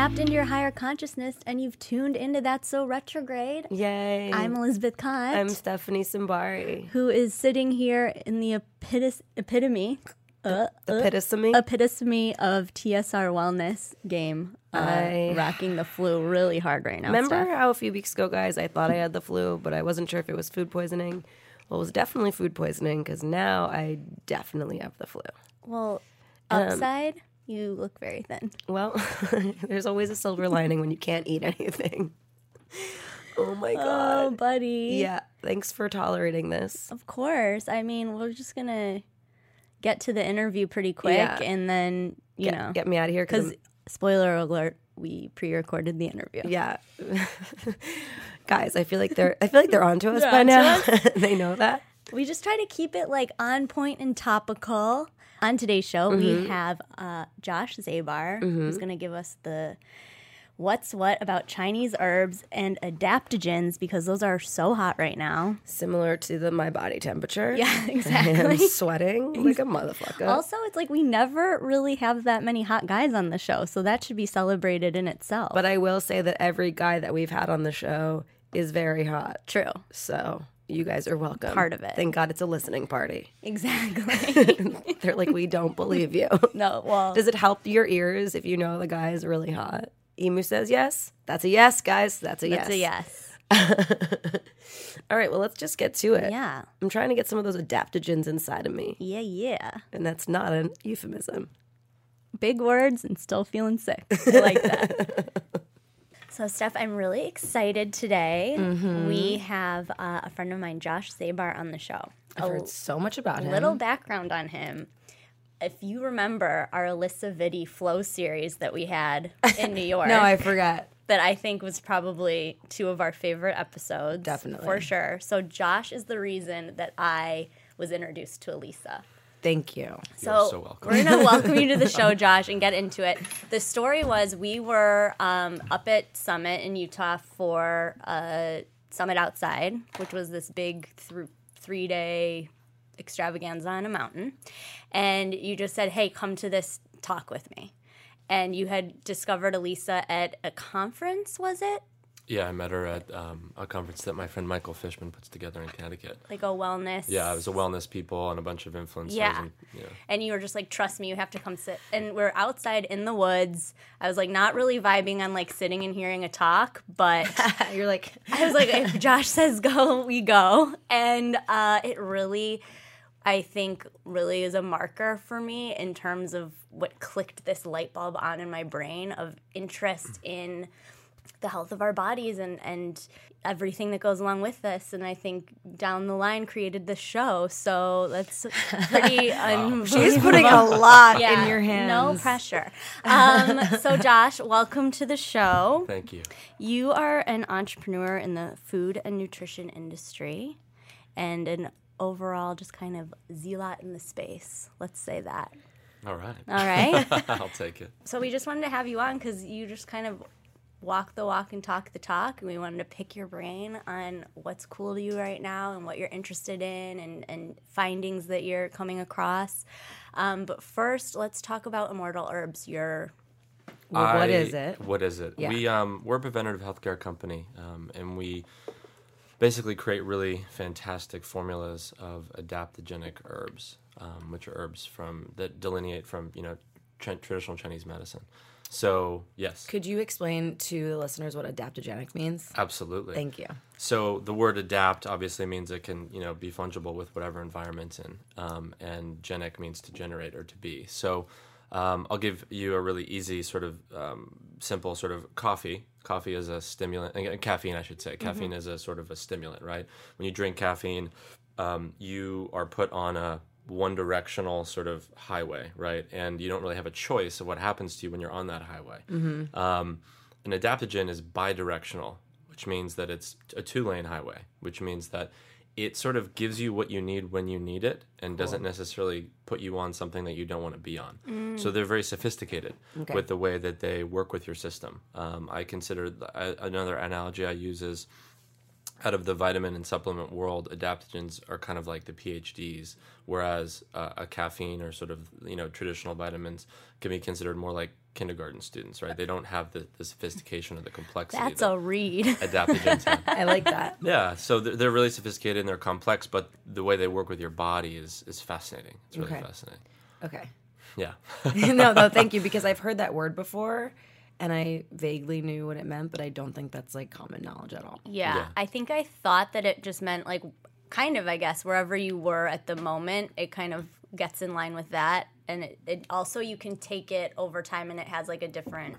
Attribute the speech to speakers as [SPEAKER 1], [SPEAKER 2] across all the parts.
[SPEAKER 1] your higher consciousness and you've tuned into That So Retrograde.
[SPEAKER 2] Yay.
[SPEAKER 1] I'm Elizabeth Kott,
[SPEAKER 2] I'm Stephanie Simbari.
[SPEAKER 1] who is sitting here in the epitis- epitome, uh, uh,
[SPEAKER 2] Epitome.
[SPEAKER 1] epitome of TSR wellness game. Uh,
[SPEAKER 2] I-
[SPEAKER 1] rocking the flu really hard right now.
[SPEAKER 2] Remember
[SPEAKER 1] Steph.
[SPEAKER 2] how a few weeks ago, guys, I thought I had the flu, but I wasn't sure if it was food poisoning. Well, it was definitely food poisoning because now I definitely have the flu.
[SPEAKER 1] Well,
[SPEAKER 2] Um,
[SPEAKER 1] upside, you look very thin.
[SPEAKER 2] Well, there's always a silver lining when you can't eat anything. Oh my oh, god.
[SPEAKER 1] Oh, buddy.
[SPEAKER 2] Yeah, thanks for tolerating this.
[SPEAKER 1] Of course. I mean, we're just gonna get to the interview pretty quick,
[SPEAKER 2] Yeah.
[SPEAKER 1] and then you
[SPEAKER 2] Get,
[SPEAKER 1] know,
[SPEAKER 2] get me out of here
[SPEAKER 1] because spoiler alert, we pre-recorded the interview.
[SPEAKER 2] yeah, guys, I feel like they're I feel like they're onto us
[SPEAKER 1] They're
[SPEAKER 2] by
[SPEAKER 1] onto
[SPEAKER 2] now. they know that.
[SPEAKER 1] We just try to keep it like on point and topical. On today's show,
[SPEAKER 2] Mm-hmm.
[SPEAKER 1] we have uh, Josh Zabar, who's going to give us the what's what about Chinese herbs and adaptogens because those are so hot right now.
[SPEAKER 2] Similar to the my body temperature.
[SPEAKER 1] Yeah,
[SPEAKER 2] I'm
[SPEAKER 1] exactly.
[SPEAKER 2] sweating like a motherfucker.
[SPEAKER 1] also, it's like we never really have that many hot guys on the show, so that should be celebrated in itself.
[SPEAKER 2] But I will say that every guy that we've had on the show is very hot.
[SPEAKER 1] true,
[SPEAKER 2] So you guys are welcome.
[SPEAKER 1] Part of it.
[SPEAKER 2] Thank God it's a listening party.
[SPEAKER 1] exactly.
[SPEAKER 2] They're like, we don't believe you.
[SPEAKER 1] no, well,
[SPEAKER 2] Does it help your ears if you know the guy is really hot? Emu says yes. That's a yes, guys. That's a yes.
[SPEAKER 1] it's a yes.
[SPEAKER 2] All right, well, let's just get to it.
[SPEAKER 1] Yeah,
[SPEAKER 2] I'm trying to get some of those adaptogens inside of me,
[SPEAKER 1] yeah, yeah.
[SPEAKER 2] and that's not an euphemism.
[SPEAKER 1] big words and still feeling sick. I like that. So, Steph, I'm really excited today.
[SPEAKER 2] Mm-hmm.
[SPEAKER 1] We have uh, a friend of mine, Josh Zabar, on the show.
[SPEAKER 2] I've heard so much about him.
[SPEAKER 1] Little background on him. If you remember our Alisa Vitti flow series that we had in New York,
[SPEAKER 2] No, I forgot.
[SPEAKER 1] that I think was probably two of our favorite episodes.
[SPEAKER 2] Definitely.
[SPEAKER 1] For sure. So, Josh is the reason that I was introduced to Alisa.
[SPEAKER 2] Thank you.
[SPEAKER 1] So,
[SPEAKER 3] so welcome.
[SPEAKER 1] we're gonna welcome you to the show, Josh, and get into it. The story was we were um, up at Summit in Utah for uh, Summit Outside, which was this big th- three day extravaganza on a mountain, and you just said, "Hey, come to this talk with me." And you had discovered Alisa at a conference, was it?
[SPEAKER 3] Yeah, I met her at um, a conference that my friend Michael Fishman puts together in Connecticut.
[SPEAKER 1] Like a wellness.
[SPEAKER 3] Yeah, it was a wellness people and a bunch of influencers.
[SPEAKER 1] Yeah.
[SPEAKER 3] And, you
[SPEAKER 1] and you were just like, trust me, you have to come sit. And we're outside in the woods. I was like, not really vibing on like sitting and hearing a talk, but
[SPEAKER 2] You're like,
[SPEAKER 1] I was like, if Josh says go, we go. And uh, it really, I think, really is a marker for me in terms of what clicked this light bulb on in my brain of interest in the health of our bodies and, and everything that goes along with this. And I think down the line created this show. So that's pretty unbelievable.
[SPEAKER 2] she's putting a lot
[SPEAKER 1] Yeah,
[SPEAKER 2] in your hands.
[SPEAKER 1] No pressure. Um, so, Josh, welcome to the show.
[SPEAKER 3] thank you.
[SPEAKER 1] You are an entrepreneur in the food and nutrition industry and an overall just kind of zealot in the space. Let's say that.
[SPEAKER 3] All right.
[SPEAKER 1] All right.
[SPEAKER 3] I'll take it.
[SPEAKER 1] so, we just wanted to have you on because you just kind of walk the walk and talk the talk. And we wanted to pick your brain on what's cool to you right now and what you're interested in and, and findings that you're coming across. Um, but first, let's talk about Immortal Herbs, your
[SPEAKER 2] well, what
[SPEAKER 3] I-
[SPEAKER 2] is it?
[SPEAKER 3] What is it?
[SPEAKER 2] Yeah.
[SPEAKER 3] We um, we're a preventative healthcare company, um, and we basically create really fantastic formulas of adaptogenic herbs, um, which are herbs from that delineate from you know tra- traditional Chinese medicine. So yes,
[SPEAKER 2] Could you explain to the listeners what adaptogenic means?
[SPEAKER 3] absolutely.
[SPEAKER 2] Thank you.
[SPEAKER 3] So the word adapt obviously means it can you know be fungible with whatever environment's in, um, and genic means to generate or to be. So um, I'll give you a really easy sort of um, simple sort of coffee. Coffee is a stimulant, uh, caffeine I should say. Caffeine is a sort of a stimulant, right? When you drink caffeine, um, you are put on a one directional sort of highway, right? And you don't really have a choice of what happens to you when you're on that highway. Um, an adaptogen is bidirectional, which means that it's a two lane highway, which means that it sort of gives you what you need when you need it and doesn't necessarily put you on something that you don't want to be on. So they're very sophisticated
[SPEAKER 2] Okay.
[SPEAKER 3] with the way that they work with your system. Um, I consider th- a- another analogy I use is out of the vitamin and supplement world, adaptogens are kind of like the PhDs, whereas uh, a caffeine or sort of you know traditional vitamins can be considered more like kindergarten students, right? They don't have the, the sophistication or the complexity.
[SPEAKER 1] That's
[SPEAKER 3] that
[SPEAKER 1] a read.
[SPEAKER 3] adaptogens have.
[SPEAKER 2] I like that.
[SPEAKER 3] Yeah, so they're, they're really sophisticated and they're complex, but the way they work with your body is is fascinating. It's really
[SPEAKER 2] Okay.
[SPEAKER 3] fascinating.
[SPEAKER 2] Okay.
[SPEAKER 3] Yeah.
[SPEAKER 2] no, no, thank you because I've heard that word before and I vaguely knew what it meant, but I don't think that's like common knowledge at all.
[SPEAKER 1] Yeah,
[SPEAKER 3] Yeah.
[SPEAKER 1] I think I thought that it just meant like kind of, I guess, wherever you were at the moment, it kind of gets in line with that. And it, it also you can take it over time, and it has like a different.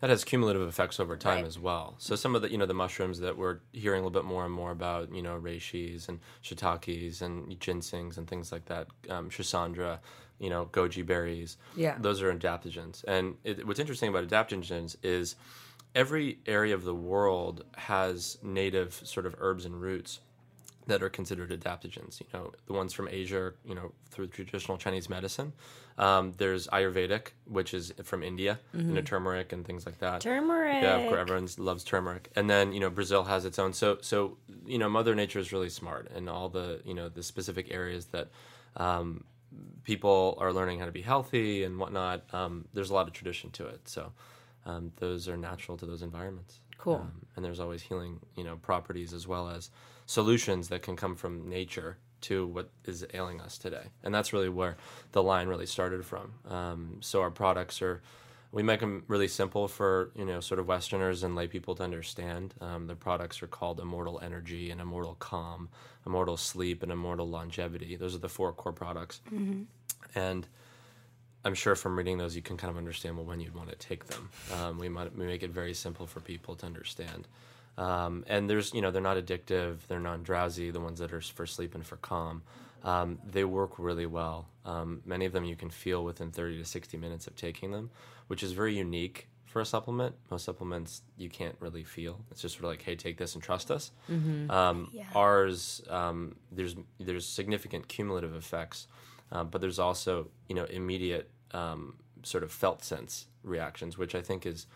[SPEAKER 3] That has cumulative effects over time
[SPEAKER 1] Right.
[SPEAKER 3] as well. So some of the you know the mushrooms that we're hearing a little bit more and more about, you know, reishis and shiitakes and ginsengs and things like that, um, schisandra, you know, goji berries.
[SPEAKER 2] Yeah.
[SPEAKER 3] those are adaptogens. And it, what's interesting about adaptogens is every area of the world has native sort of herbs and roots that are considered adaptogens. You know, the ones from Asia, you know, through traditional Chinese medicine. Um, there's Ayurvedic, which is from India, you know, turmeric and things like that.
[SPEAKER 2] Turmeric.
[SPEAKER 3] Yeah, of course, everyone loves turmeric. And then you know, Brazil has its own. So so you know, Mother Nature is really smart, and all the you know the specific areas that. Um, people are learning how to be healthy and whatnot. Um, there's a lot of tradition to it, so um, those are natural to those environments.
[SPEAKER 2] Cool.
[SPEAKER 3] Um, and there's always healing, you know, properties as well as solutions that can come from nature to what is ailing us today. And that's really where the line really started from. Um, so our products are. We make them really simple for you know sort of Westerners and lay people to understand. Um, the products are called Immortal Energy and Immortal Calm, Immortal Sleep, and Immortal Longevity. Those are the four core products. And I'm sure from reading those, you can kind of understand well when you'd want to take them. Um, we might we make it very simple for people to understand. Um, and there's you know they're not addictive, they're non drowsy. The ones that are for sleep and for calm, um, they work really well. Um, many of them you can feel within 30 to 60 minutes of taking them, which is very unique for a supplement. Most supplements you can't really feel. It's just sort of like, hey, take this and trust us. Um,
[SPEAKER 1] Yeah.
[SPEAKER 3] Ours, um, there's there's significant cumulative effects, uh, but there's also you know immediate um, sort of felt sense reactions, which I think is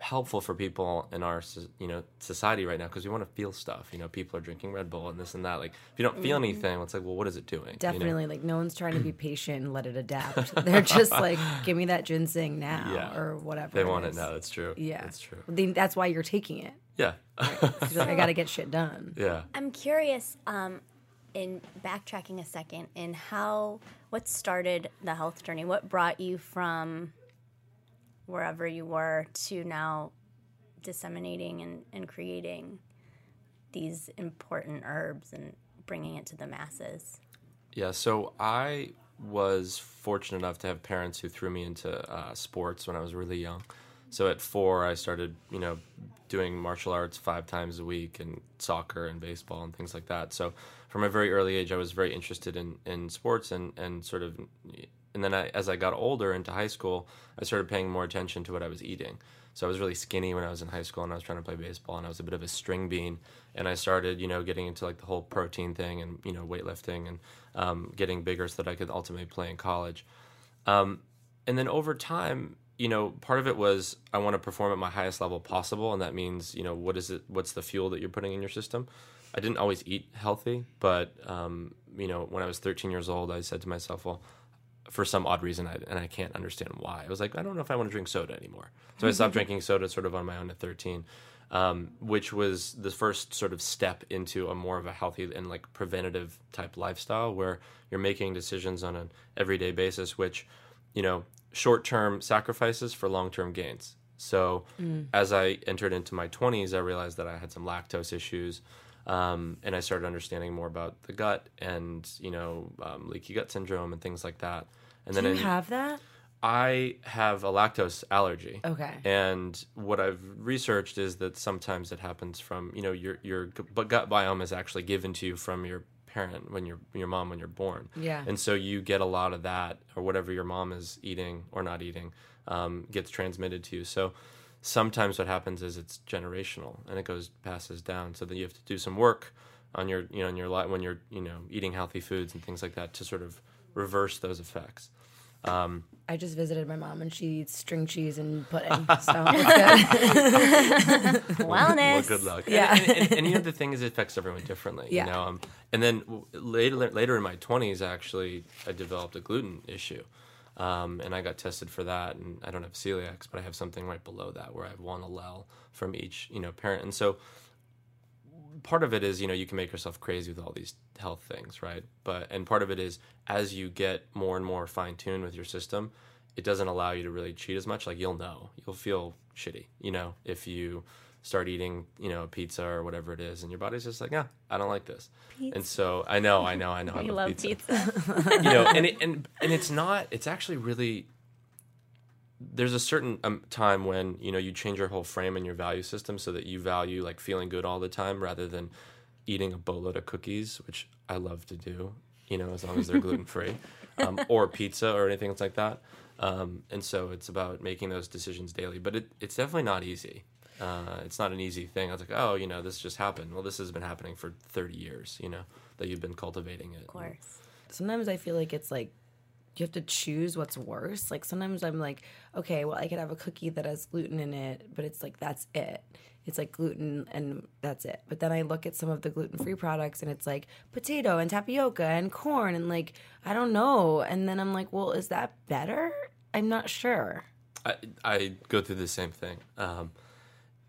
[SPEAKER 3] helpful for people in our you know society right now because we want to feel stuff. You know, people are drinking Red Bull and this and that. Like if you don't feel anything, it's like, well, what is it doing? You know?
[SPEAKER 2] Definitely, like no one's trying to be patient and let it adapt. They're just like, give me that ginseng now
[SPEAKER 3] Yeah.
[SPEAKER 2] or whatever.
[SPEAKER 3] They want it now. That's true.
[SPEAKER 2] Yeah,
[SPEAKER 3] that's true.
[SPEAKER 2] Then That's why you're taking it.
[SPEAKER 3] yeah
[SPEAKER 2] you're like, I got to get shit done.
[SPEAKER 3] yeah.
[SPEAKER 1] I'm curious, um, in backtracking a second, in how what started the health journey. What brought you from wherever you were to now disseminating and, and creating these important herbs and bringing it to the masses.
[SPEAKER 3] Yeah, so I was fortunate enough to have parents who threw me into uh, sports when I was really young. So at four, I started, you know, doing martial arts five times a week and soccer and baseball and things like that. So from a very early age, I was very interested in, in sports and, and sort of, and then I, as I got older into high school, I started paying more attention to what I was eating. So I was really skinny when I was in high school and I was trying to play baseball and I was a bit of a string bean and I started, you know, getting into like the whole protein thing and, you know, weightlifting and um, getting bigger so that I could ultimately play in college. Um, and then over time, you know, part of it was I want to perform at my highest level possible, and that means, you know, what is it? What's the fuel that you're putting in your system? I didn't always eat healthy, but um, you know, when I was 13 years old, I said to myself, well, for some odd reason, I, and I can't understand why. I was like, I don't know if I want to drink soda anymore. So I stopped drinking soda sort of on my own at 13, um, which was the first sort of step into a more of a healthy and like preventative type lifestyle where you're making decisions on an everyday basis, which, you know, short term sacrifices for long term gains. So as I entered into my 20s, I realized that I had some lactose issues. Um, and I started understanding more about the gut and you know um, leaky gut syndrome and things like that. And
[SPEAKER 2] Do
[SPEAKER 3] then
[SPEAKER 2] you
[SPEAKER 3] in-
[SPEAKER 2] have that?
[SPEAKER 3] I have a lactose allergy.
[SPEAKER 2] Okay.
[SPEAKER 3] And what I've researched is that sometimes it happens from you know your your but gut biome is actually given to you from your parent when you're your mom when you're born.
[SPEAKER 2] Yeah.
[SPEAKER 3] And so you get a lot of that or whatever your mom is eating or not eating um, gets transmitted to you. So sometimes what happens is it's generational and it goes passes down. So that you have to do some work on your you know in your life when you're you know eating healthy foods and things like that to sort of reverse those effects. Um,
[SPEAKER 2] I just visited my mom and she eats string cheese and pudding. So.
[SPEAKER 1] Wellness.
[SPEAKER 3] well, good luck. And-
[SPEAKER 2] Yeah.
[SPEAKER 3] And, and, and, you know the thing is, it affects everyone differently.
[SPEAKER 2] Yeah.
[SPEAKER 3] You know, um, and then later later in my twenties, actually, I developed a gluten issue. Um, and I got tested for that, and I don't have celiacs, but I have something right below that where I have one allele from each, you know, parent. And so, part of it is you know you can make yourself crazy with all these health things right? But and part of it is as you get more and more fine tuned with your system it doesn't allow you to really cheat as much. Like you'll know. You'll feel shitty you know if you start eating you know a pizza or whatever it is and your body's just like yeah i don't like this. And so i know i know i know I love,
[SPEAKER 1] love
[SPEAKER 3] pizza,
[SPEAKER 1] pizza.
[SPEAKER 3] you know and it, and and it's not it's actually really there's a certain um, time when you know you change your whole frame and your value system so that you value like feeling good all the time rather than eating a boatload of cookies which i love to do you know as long as they're gluten free um, or pizza or anything like that. Um, and so it's about making those decisions daily but it, it's definitely not easy. Uh, it's not an easy thing. I was like oh you know this just happened. Well this has been happening for 30 years you know that you've been cultivating it.
[SPEAKER 1] Of course.
[SPEAKER 2] sometimes I feel like it's like you have to choose what's worse. Like sometimes I'm like, okay, well I could have a cookie that has gluten in it, but it's like that's it. It's like gluten and that's it. But then I look at some of the gluten free products and it's like potato and tapioca and corn and like I don't know. And then I'm like, well, is that better? I'm not sure.
[SPEAKER 3] I, I go through the same thing. Um,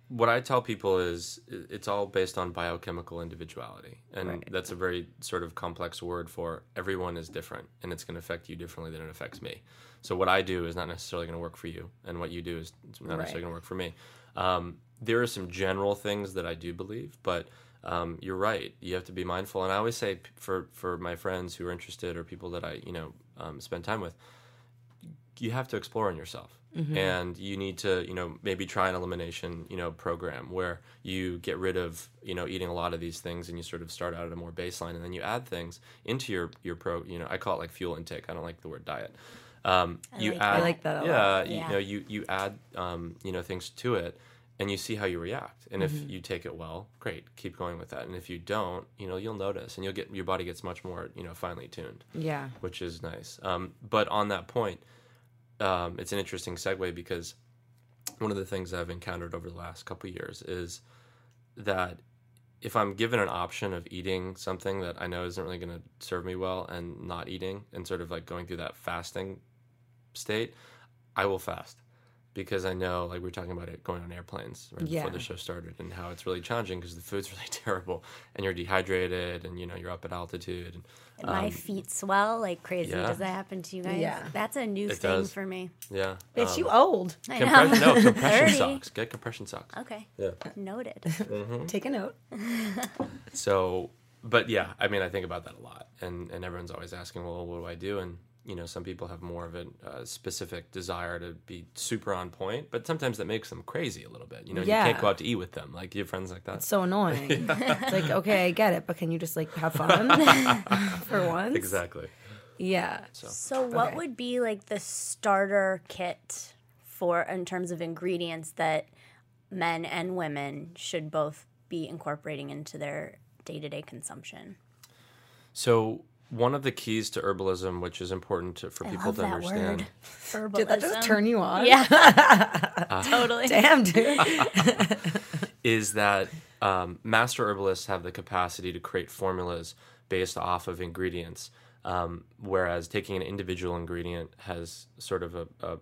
[SPEAKER 3] what I tell people is it's all based on biochemical individuality. And
[SPEAKER 2] Right.
[SPEAKER 3] that's a very sort of complex word for everyone is different and it's going to affect you differently than it affects me. So what I do is not necessarily going to work for you, and what you do is not necessarily going to work for me. Um, there are some general things that I do believe, but um, you're right. You have to be mindful. And I always say for, for my friends who are interested or people that I, you know, um, spend time with, you have to explore in yourself. And you need to you know maybe try an elimination you know program where you get rid of you know eating a lot of these things and you sort of start out at a more baseline and then you add things into your your pro you know i call it like fuel intake. I don't like the word diet. Um, you
[SPEAKER 1] like
[SPEAKER 3] add.
[SPEAKER 2] I like that a
[SPEAKER 3] yeah,
[SPEAKER 2] lot.
[SPEAKER 3] You, know you you add um, you know things to it and you see how you react. And if you take it well great keep going with that. And if you don't you know you'll notice and you'll get your body gets much more you know finely tuned.
[SPEAKER 2] Yeah.
[SPEAKER 3] which is nice. Um, but on that point, um, it's an interesting segue because one of the things I've encountered over the last couple years is that if I'm given an option of eating something that I know isn't really going to serve me well and not eating and sort of like going through that fasting state, I will fast because I know, like we were talking about it going on airplanes right
[SPEAKER 2] Yeah.
[SPEAKER 3] before the show started, and how it's really challenging because the food's really terrible, and you're dehydrated, and you know you're up at altitude. And,
[SPEAKER 1] And my
[SPEAKER 3] um,
[SPEAKER 1] feet swell like crazy.
[SPEAKER 3] yeah.
[SPEAKER 1] Does that happen to you guys?
[SPEAKER 2] Yeah.
[SPEAKER 1] That's a new
[SPEAKER 3] It
[SPEAKER 1] thing
[SPEAKER 3] does.
[SPEAKER 1] for me.
[SPEAKER 3] yeah,
[SPEAKER 2] Bitch,
[SPEAKER 3] um,
[SPEAKER 2] you old.
[SPEAKER 1] I
[SPEAKER 3] Compression,
[SPEAKER 1] know.
[SPEAKER 3] no, compression
[SPEAKER 1] 30.
[SPEAKER 3] socks. Get compression socks.
[SPEAKER 1] Okay.
[SPEAKER 3] Yeah.
[SPEAKER 1] Noted.
[SPEAKER 2] Take a note.
[SPEAKER 3] So, but yeah, I mean, I think about that a lot, and and everyone's always asking, well, what do I do? And you know, some people have more of a uh, specific desire to be super on point, but sometimes that makes them crazy a little bit. You know,
[SPEAKER 2] Yeah.
[SPEAKER 3] you can't go out to eat with them. Like you have friends like that.
[SPEAKER 2] It's so annoying. It's like, okay, I get it, but can you just like have fun for once?
[SPEAKER 3] exactly.
[SPEAKER 2] Yeah.
[SPEAKER 1] So, what
[SPEAKER 2] Okay.
[SPEAKER 1] would be like the starter kit for, in terms of ingredients that men and women should both be incorporating into their day to day consumption?
[SPEAKER 3] So one of the keys to herbalism, which is important to, for
[SPEAKER 1] I
[SPEAKER 3] people
[SPEAKER 1] love
[SPEAKER 3] to
[SPEAKER 1] that
[SPEAKER 3] understand,
[SPEAKER 1] word.
[SPEAKER 2] Did that just turn you on?
[SPEAKER 1] Yeah. totally.
[SPEAKER 2] Damn, dude.
[SPEAKER 3] is that um, master herbalists have the capacity to create formulas based off of ingredients, um, whereas taking an individual ingredient has sort of a, a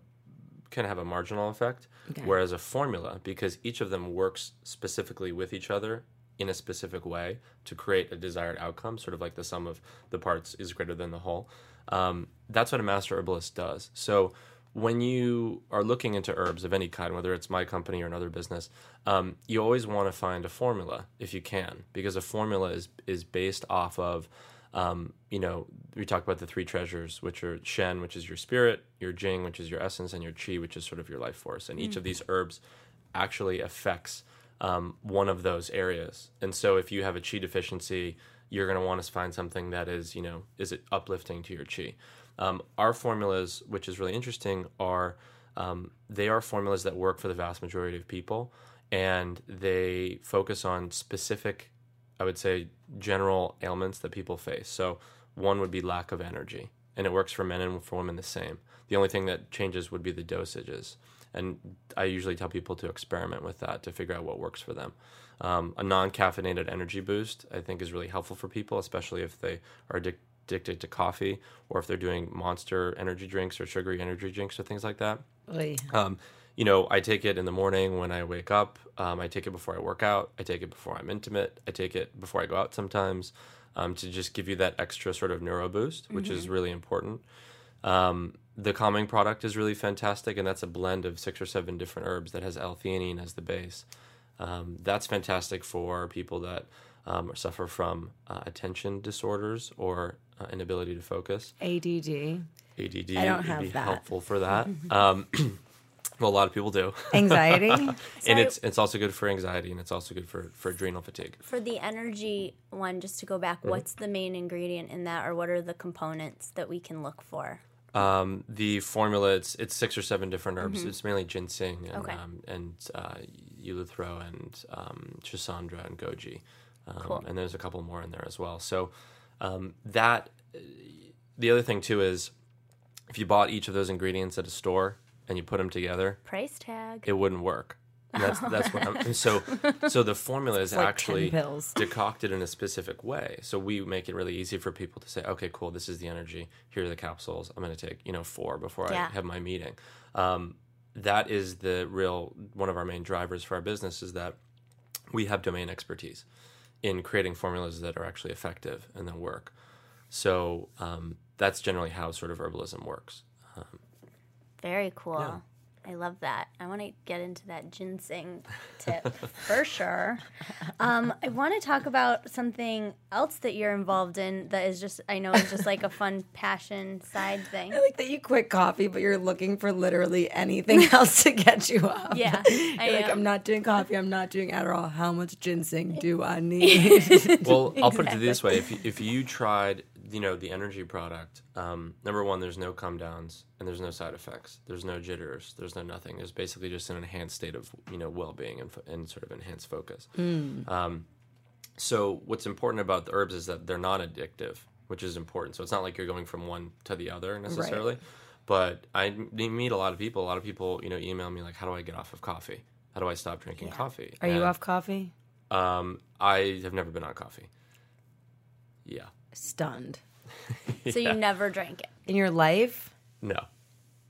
[SPEAKER 3] can have a marginal effect.
[SPEAKER 2] Okay.
[SPEAKER 3] Whereas a formula, because each of them works specifically with each other in a specific way to create a desired outcome, sort of like the sum of the parts is greater than the whole. Um, that's what a master herbalist does. So when you are looking into herbs of any kind, whether it's my company or another business, um, you always want to find a formula if you can, because a formula is is based off of, um, you know, we talk about the three treasures, which are Shen, which is your spirit, your Jing, which is your essence, and your Qi, which is sort of your life force. And each of these herbs actually affects um, one of those areas. And so if you have a chi deficiency, you're going to want to find something that is, you know, is it uplifting to your chi? Um, our formulas, which is really interesting, are um, they are formulas that work for the vast majority of people, and they focus on specific, I would say, general ailments that people face. So one would be lack of energy, and it works for men and for women the same. The only thing that changes would be the dosages. And I usually tell people to experiment with that to figure out what works for them. Um, a non caffeinated energy boost, I think, is really helpful for people, especially if they are addic- addicted to coffee or if they're doing monster energy drinks or sugary energy drinks or things like that. Um, you know, I take it in the morning when I wake up. Um, I take it before I work out. I take it before I'm intimate. I take it before I go out sometimes um, to just give you that extra sort of neuro boost, which is really important. Um, the calming product is really fantastic, and that's a blend of six or seven different herbs that has L-theanine as the base. Um, that's fantastic for people that um, suffer from uh, attention disorders or uh, inability to focus.
[SPEAKER 2] ADD,
[SPEAKER 3] ADD
[SPEAKER 2] I don't have
[SPEAKER 3] be
[SPEAKER 2] that.
[SPEAKER 3] helpful for that. Um, well, a lot of people do,
[SPEAKER 2] anxiety.
[SPEAKER 3] and
[SPEAKER 1] Sorry.
[SPEAKER 3] it's it's also good for anxiety, and it's also good for for adrenal fatigue.
[SPEAKER 1] For the energy one, just to go back,
[SPEAKER 3] Mm-hmm.
[SPEAKER 1] what's the main ingredient in that, or what are the components that we can look for?
[SPEAKER 3] Um, the formula it's it's six or seven different herbs. It's mainly ginseng and
[SPEAKER 1] Mm-hmm. Okay.
[SPEAKER 3] um, and uh, eleuthero and um, schisandra and goji, um,
[SPEAKER 1] Cool.
[SPEAKER 3] and there's a couple more in there as well. So um, that the other thing too is if you bought each of those ingredients at a store and you put them together,
[SPEAKER 1] Price tag.
[SPEAKER 3] it wouldn't work. That's that's what I'm, so so the formula is
[SPEAKER 2] like
[SPEAKER 3] actually
[SPEAKER 2] pills.
[SPEAKER 3] decocted in a specific way. So we make it really easy for people to say, okay, cool, this is the energy. Here are the capsules. I'm going to take you know four before
[SPEAKER 1] Yeah.
[SPEAKER 3] I have my meeting. Um, that is the real one of our main drivers for our business is that we have domain expertise in creating formulas that are actually effective and that work. So um, that's generally how sort of herbalism works.
[SPEAKER 1] Very cool. I love that. I want to get into that ginseng tip for sure. Um, I want to talk about something else that you're involved in that is just, I know, is just like a fun passion side thing.
[SPEAKER 2] I like that you quit coffee, but you're looking for literally anything else to get you up.
[SPEAKER 1] Yeah, I
[SPEAKER 2] like. I'm not doing coffee. I'm not doing Adderall. How much ginseng do I need?
[SPEAKER 3] Well, I'll put it this way: if you, if you tried, you know, the energy product, um, number one, there's no come downs and there's no side effects. There's no jitters. There's no nothing. There's basically just an enhanced state of you know well being and, and sort of enhanced focus. Um, so what's important about the herbs is that they're not addictive, which is important. So it's not like you're going from one to the other necessarily. But i meet a lot of people. A lot of people, you know, email me like, "How do I get off of coffee? How do I stop drinking coffee?"
[SPEAKER 2] Are you off coffee?
[SPEAKER 3] Um, I have never been on coffee. Yeah.
[SPEAKER 2] Stunned.
[SPEAKER 1] So you never drank it.
[SPEAKER 2] In your life?
[SPEAKER 3] No.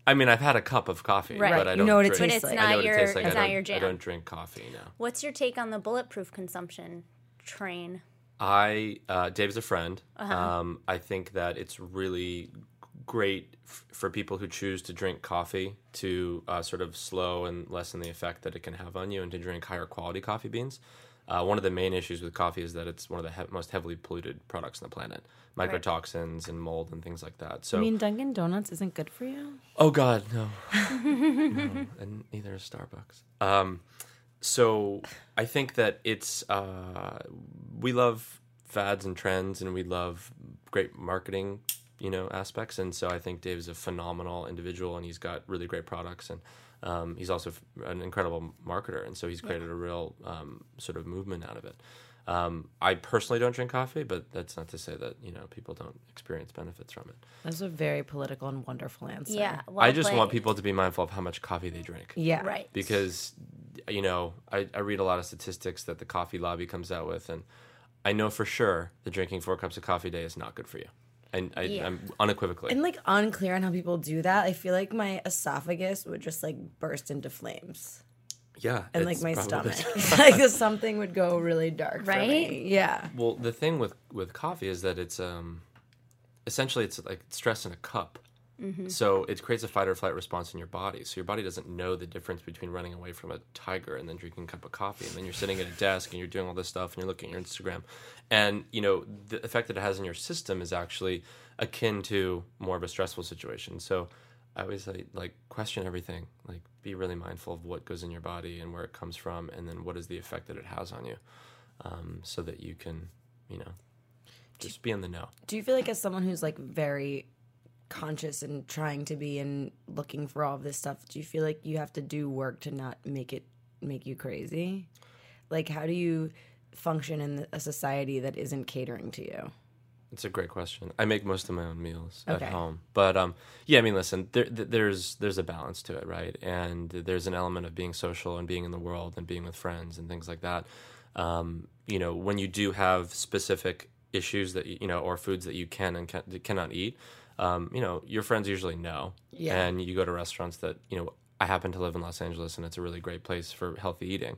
[SPEAKER 3] I mean, I've had a cup of coffee,
[SPEAKER 1] Right.
[SPEAKER 3] but I
[SPEAKER 2] You
[SPEAKER 3] don't
[SPEAKER 2] know what it
[SPEAKER 3] drink.
[SPEAKER 2] tastes
[SPEAKER 1] But it's
[SPEAKER 2] like.
[SPEAKER 3] I know
[SPEAKER 1] not
[SPEAKER 3] what
[SPEAKER 1] your,
[SPEAKER 3] it tastes like.
[SPEAKER 1] it's
[SPEAKER 3] I
[SPEAKER 1] not
[SPEAKER 3] don't-
[SPEAKER 1] your jam.
[SPEAKER 3] I don't drink coffee now.
[SPEAKER 1] What's your take on the bulletproof consumption train?
[SPEAKER 3] I uh, Dave's a friend.
[SPEAKER 1] Uh-huh.
[SPEAKER 3] Um, I think that it's really great f- for people who choose to drink coffee to uh, sort of slow and lessen the effect that it can have on you, and to drink higher quality coffee beans. Uh, one of the main issues with coffee is that it's one of the he- most heavily polluted products on the planet, mycotoxins and mold and things like that. So,
[SPEAKER 2] I mean, Dunkin' Donuts isn't good for you?
[SPEAKER 3] Oh God, no. no. And neither is Starbucks. Um, so I think that it's uh, we love fads and trends, and we love great marketing, you know, aspects. And so I think Dave's a phenomenal individual, and he's got really great products, and um, he's also an incredible marketer, and so he's created a real um, sort of movement out of it. Um, I personally don't drink coffee, but that's not to say that you know people don't experience benefits from it.
[SPEAKER 2] That's a very political and wonderful answer.
[SPEAKER 1] Yeah.
[SPEAKER 3] I
[SPEAKER 1] well
[SPEAKER 3] just want people to be mindful of how much coffee they drink.
[SPEAKER 2] Yeah.
[SPEAKER 1] Right.
[SPEAKER 3] Because, you know, I, I read a lot of statistics that the coffee lobby comes out with, and I know for sure that drinking four cups of coffee a day is not good for you. And I,
[SPEAKER 1] Yeah.
[SPEAKER 3] I'm unequivocally.
[SPEAKER 2] And like unclear on how people do that. I feel like my esophagus would just like burst into flames.
[SPEAKER 3] yeah.
[SPEAKER 2] And like my
[SPEAKER 3] probably-
[SPEAKER 2] stomach. like something would go really dark. For
[SPEAKER 1] Right?
[SPEAKER 2] me. Yeah.
[SPEAKER 3] Well, the thing with, with coffee is that it's um, essentially it's like stress in a cup.
[SPEAKER 1] Mm-hmm.
[SPEAKER 3] So it creates a fight or flight response in your body. So your body doesn't know the difference between running away from a tiger and then drinking a cup of coffee. And then you're sitting at a desk and you're doing all this stuff and you're looking at your Instagram. And, you know, the effect that it has in your system is actually akin to more of a stressful situation. So I always like, like question everything. Like be really mindful of what goes in your body and where it comes from and then what is the effect that it has on you. Um, so that you can, you know, just be in the know.
[SPEAKER 2] Do you feel like as someone who's like very conscious and trying to be and looking for all of this stuff, do you feel like you have to do work to not make it make you crazy? Like how do you function in a society that isn't catering to you?
[SPEAKER 3] It's a great question. I make most of my own meals
[SPEAKER 2] Okay.
[SPEAKER 3] at home, but um, yeah. I mean, listen, there, there's there's a balance to it, right? And there's an element of being social and being in the world and being with friends and things like that. Um, you know, when you do have specific issues that you know or foods that you can and can, cannot eat, um, you know, your friends usually know.
[SPEAKER 2] Yeah.
[SPEAKER 3] And you go to restaurants that you know. I happen to live in Los Angeles, and it's a really great place for healthy eating.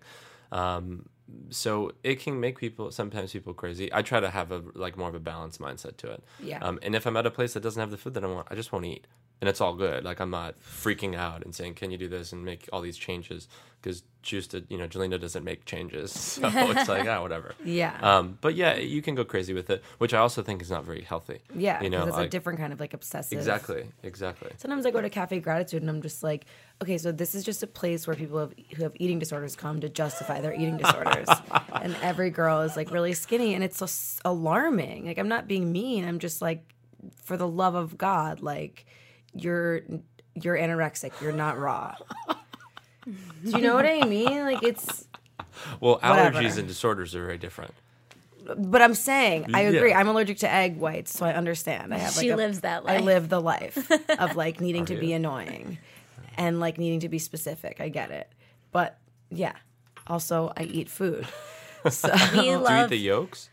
[SPEAKER 3] Um, so it can make people sometimes people crazy. I try to have a like more of a balanced mindset to it.
[SPEAKER 2] Yeah.
[SPEAKER 3] Um, and if I'm at a place that doesn't have the food that I want, I just won't eat, and it's all good. Like I'm not freaking out and saying, "Can you do this?" and make all these changes because just you know, Jelena doesn't make changes, so it's like ah, whatever.
[SPEAKER 2] Yeah.
[SPEAKER 3] Um, but yeah, you can go crazy with it, which I also think is not very healthy.
[SPEAKER 2] yeah.
[SPEAKER 3] You know,
[SPEAKER 2] it's a different kind of like obsessive.
[SPEAKER 3] exactly, exactly.
[SPEAKER 2] Sometimes I go to Cafe Gratitude and I'm just like, okay, so this is just a place where people have, who have eating disorders come to justify their eating disorders. and every girl is like really skinny and it's so alarming. Like, I'm not being mean. I'm just like, for the love of God, like, you're you're anorexic. You're not raw. Do you know what I mean? Like, it's.
[SPEAKER 3] Well,
[SPEAKER 2] Whatever.
[SPEAKER 3] allergies and disorders are very different.
[SPEAKER 2] But I'm saying, I
[SPEAKER 3] Yeah.
[SPEAKER 2] agree. I'm allergic to egg whites, so I understand. I have like
[SPEAKER 1] She
[SPEAKER 2] a-
[SPEAKER 1] lives that life.
[SPEAKER 2] I live the life of like needing to oh,
[SPEAKER 3] be
[SPEAKER 2] annoying and like needing to be specific. I get it. But yeah, also I eat food. So
[SPEAKER 1] We
[SPEAKER 3] Do you eat
[SPEAKER 1] love.
[SPEAKER 3] the yolks?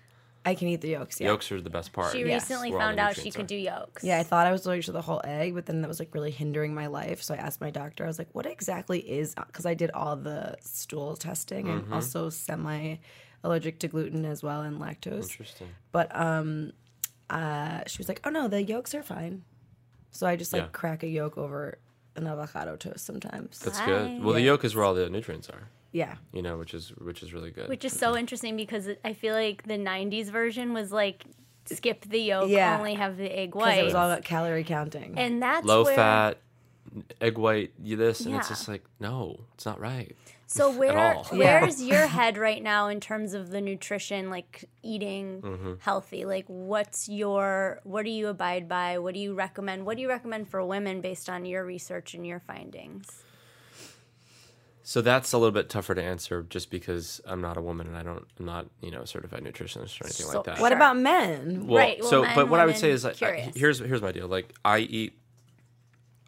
[SPEAKER 2] I can eat the yolks. Yeah.
[SPEAKER 3] Yolks are the best part.
[SPEAKER 1] She
[SPEAKER 2] Yes.
[SPEAKER 1] recently
[SPEAKER 3] Where all
[SPEAKER 1] found out she
[SPEAKER 3] nutrients
[SPEAKER 1] could
[SPEAKER 3] are.
[SPEAKER 1] do yolks.
[SPEAKER 2] Yeah, I thought I was allergic to the whole egg, but then that was like really hindering my life. So I asked my doctor. I was like, "What exactly is?" Because I did all the stool testing
[SPEAKER 3] Mm-hmm.
[SPEAKER 2] and also semi allergic to gluten as well and lactose.
[SPEAKER 3] Interesting.
[SPEAKER 2] But um, uh, she was like, "Oh no, the yolks are fine." So I just like
[SPEAKER 3] Yeah.
[SPEAKER 2] crack a yolk over an avocado toast sometimes.
[SPEAKER 3] That's
[SPEAKER 1] Hi.
[SPEAKER 3] good. Well, the
[SPEAKER 2] Yeah.
[SPEAKER 3] yolk is where all the nutrients are.
[SPEAKER 2] Yeah,
[SPEAKER 3] You know, which is which is really good.
[SPEAKER 1] Which is so interesting because I feel like the '90s version was like skip the yolk,
[SPEAKER 2] Yeah.
[SPEAKER 1] only have the egg
[SPEAKER 2] because
[SPEAKER 1] white,
[SPEAKER 2] it was all about calorie counting.
[SPEAKER 1] and that's
[SPEAKER 3] low
[SPEAKER 1] where,
[SPEAKER 3] fat, egg white, you this, and it's
[SPEAKER 1] Yeah.
[SPEAKER 3] just like no, it's not right.
[SPEAKER 1] So where
[SPEAKER 3] all.
[SPEAKER 2] Yeah.
[SPEAKER 1] where's your head right now in terms of the nutrition, like eating
[SPEAKER 3] Mm-hmm.
[SPEAKER 1] healthy? Like what's your what do you abide by? What do you recommend? What do you recommend for women based on your research and your findings?
[SPEAKER 3] So that's a little bit tougher to answer, just because I'm not a woman and I don't, I'm not, you know, a certified nutritionist or anything
[SPEAKER 1] So-
[SPEAKER 3] like that.
[SPEAKER 2] what
[SPEAKER 1] Sure.
[SPEAKER 2] about men?
[SPEAKER 3] Well,
[SPEAKER 1] Right, well,
[SPEAKER 3] so,
[SPEAKER 1] men,
[SPEAKER 3] but what I would say is, like, I, here's here's my deal. Like, I eat,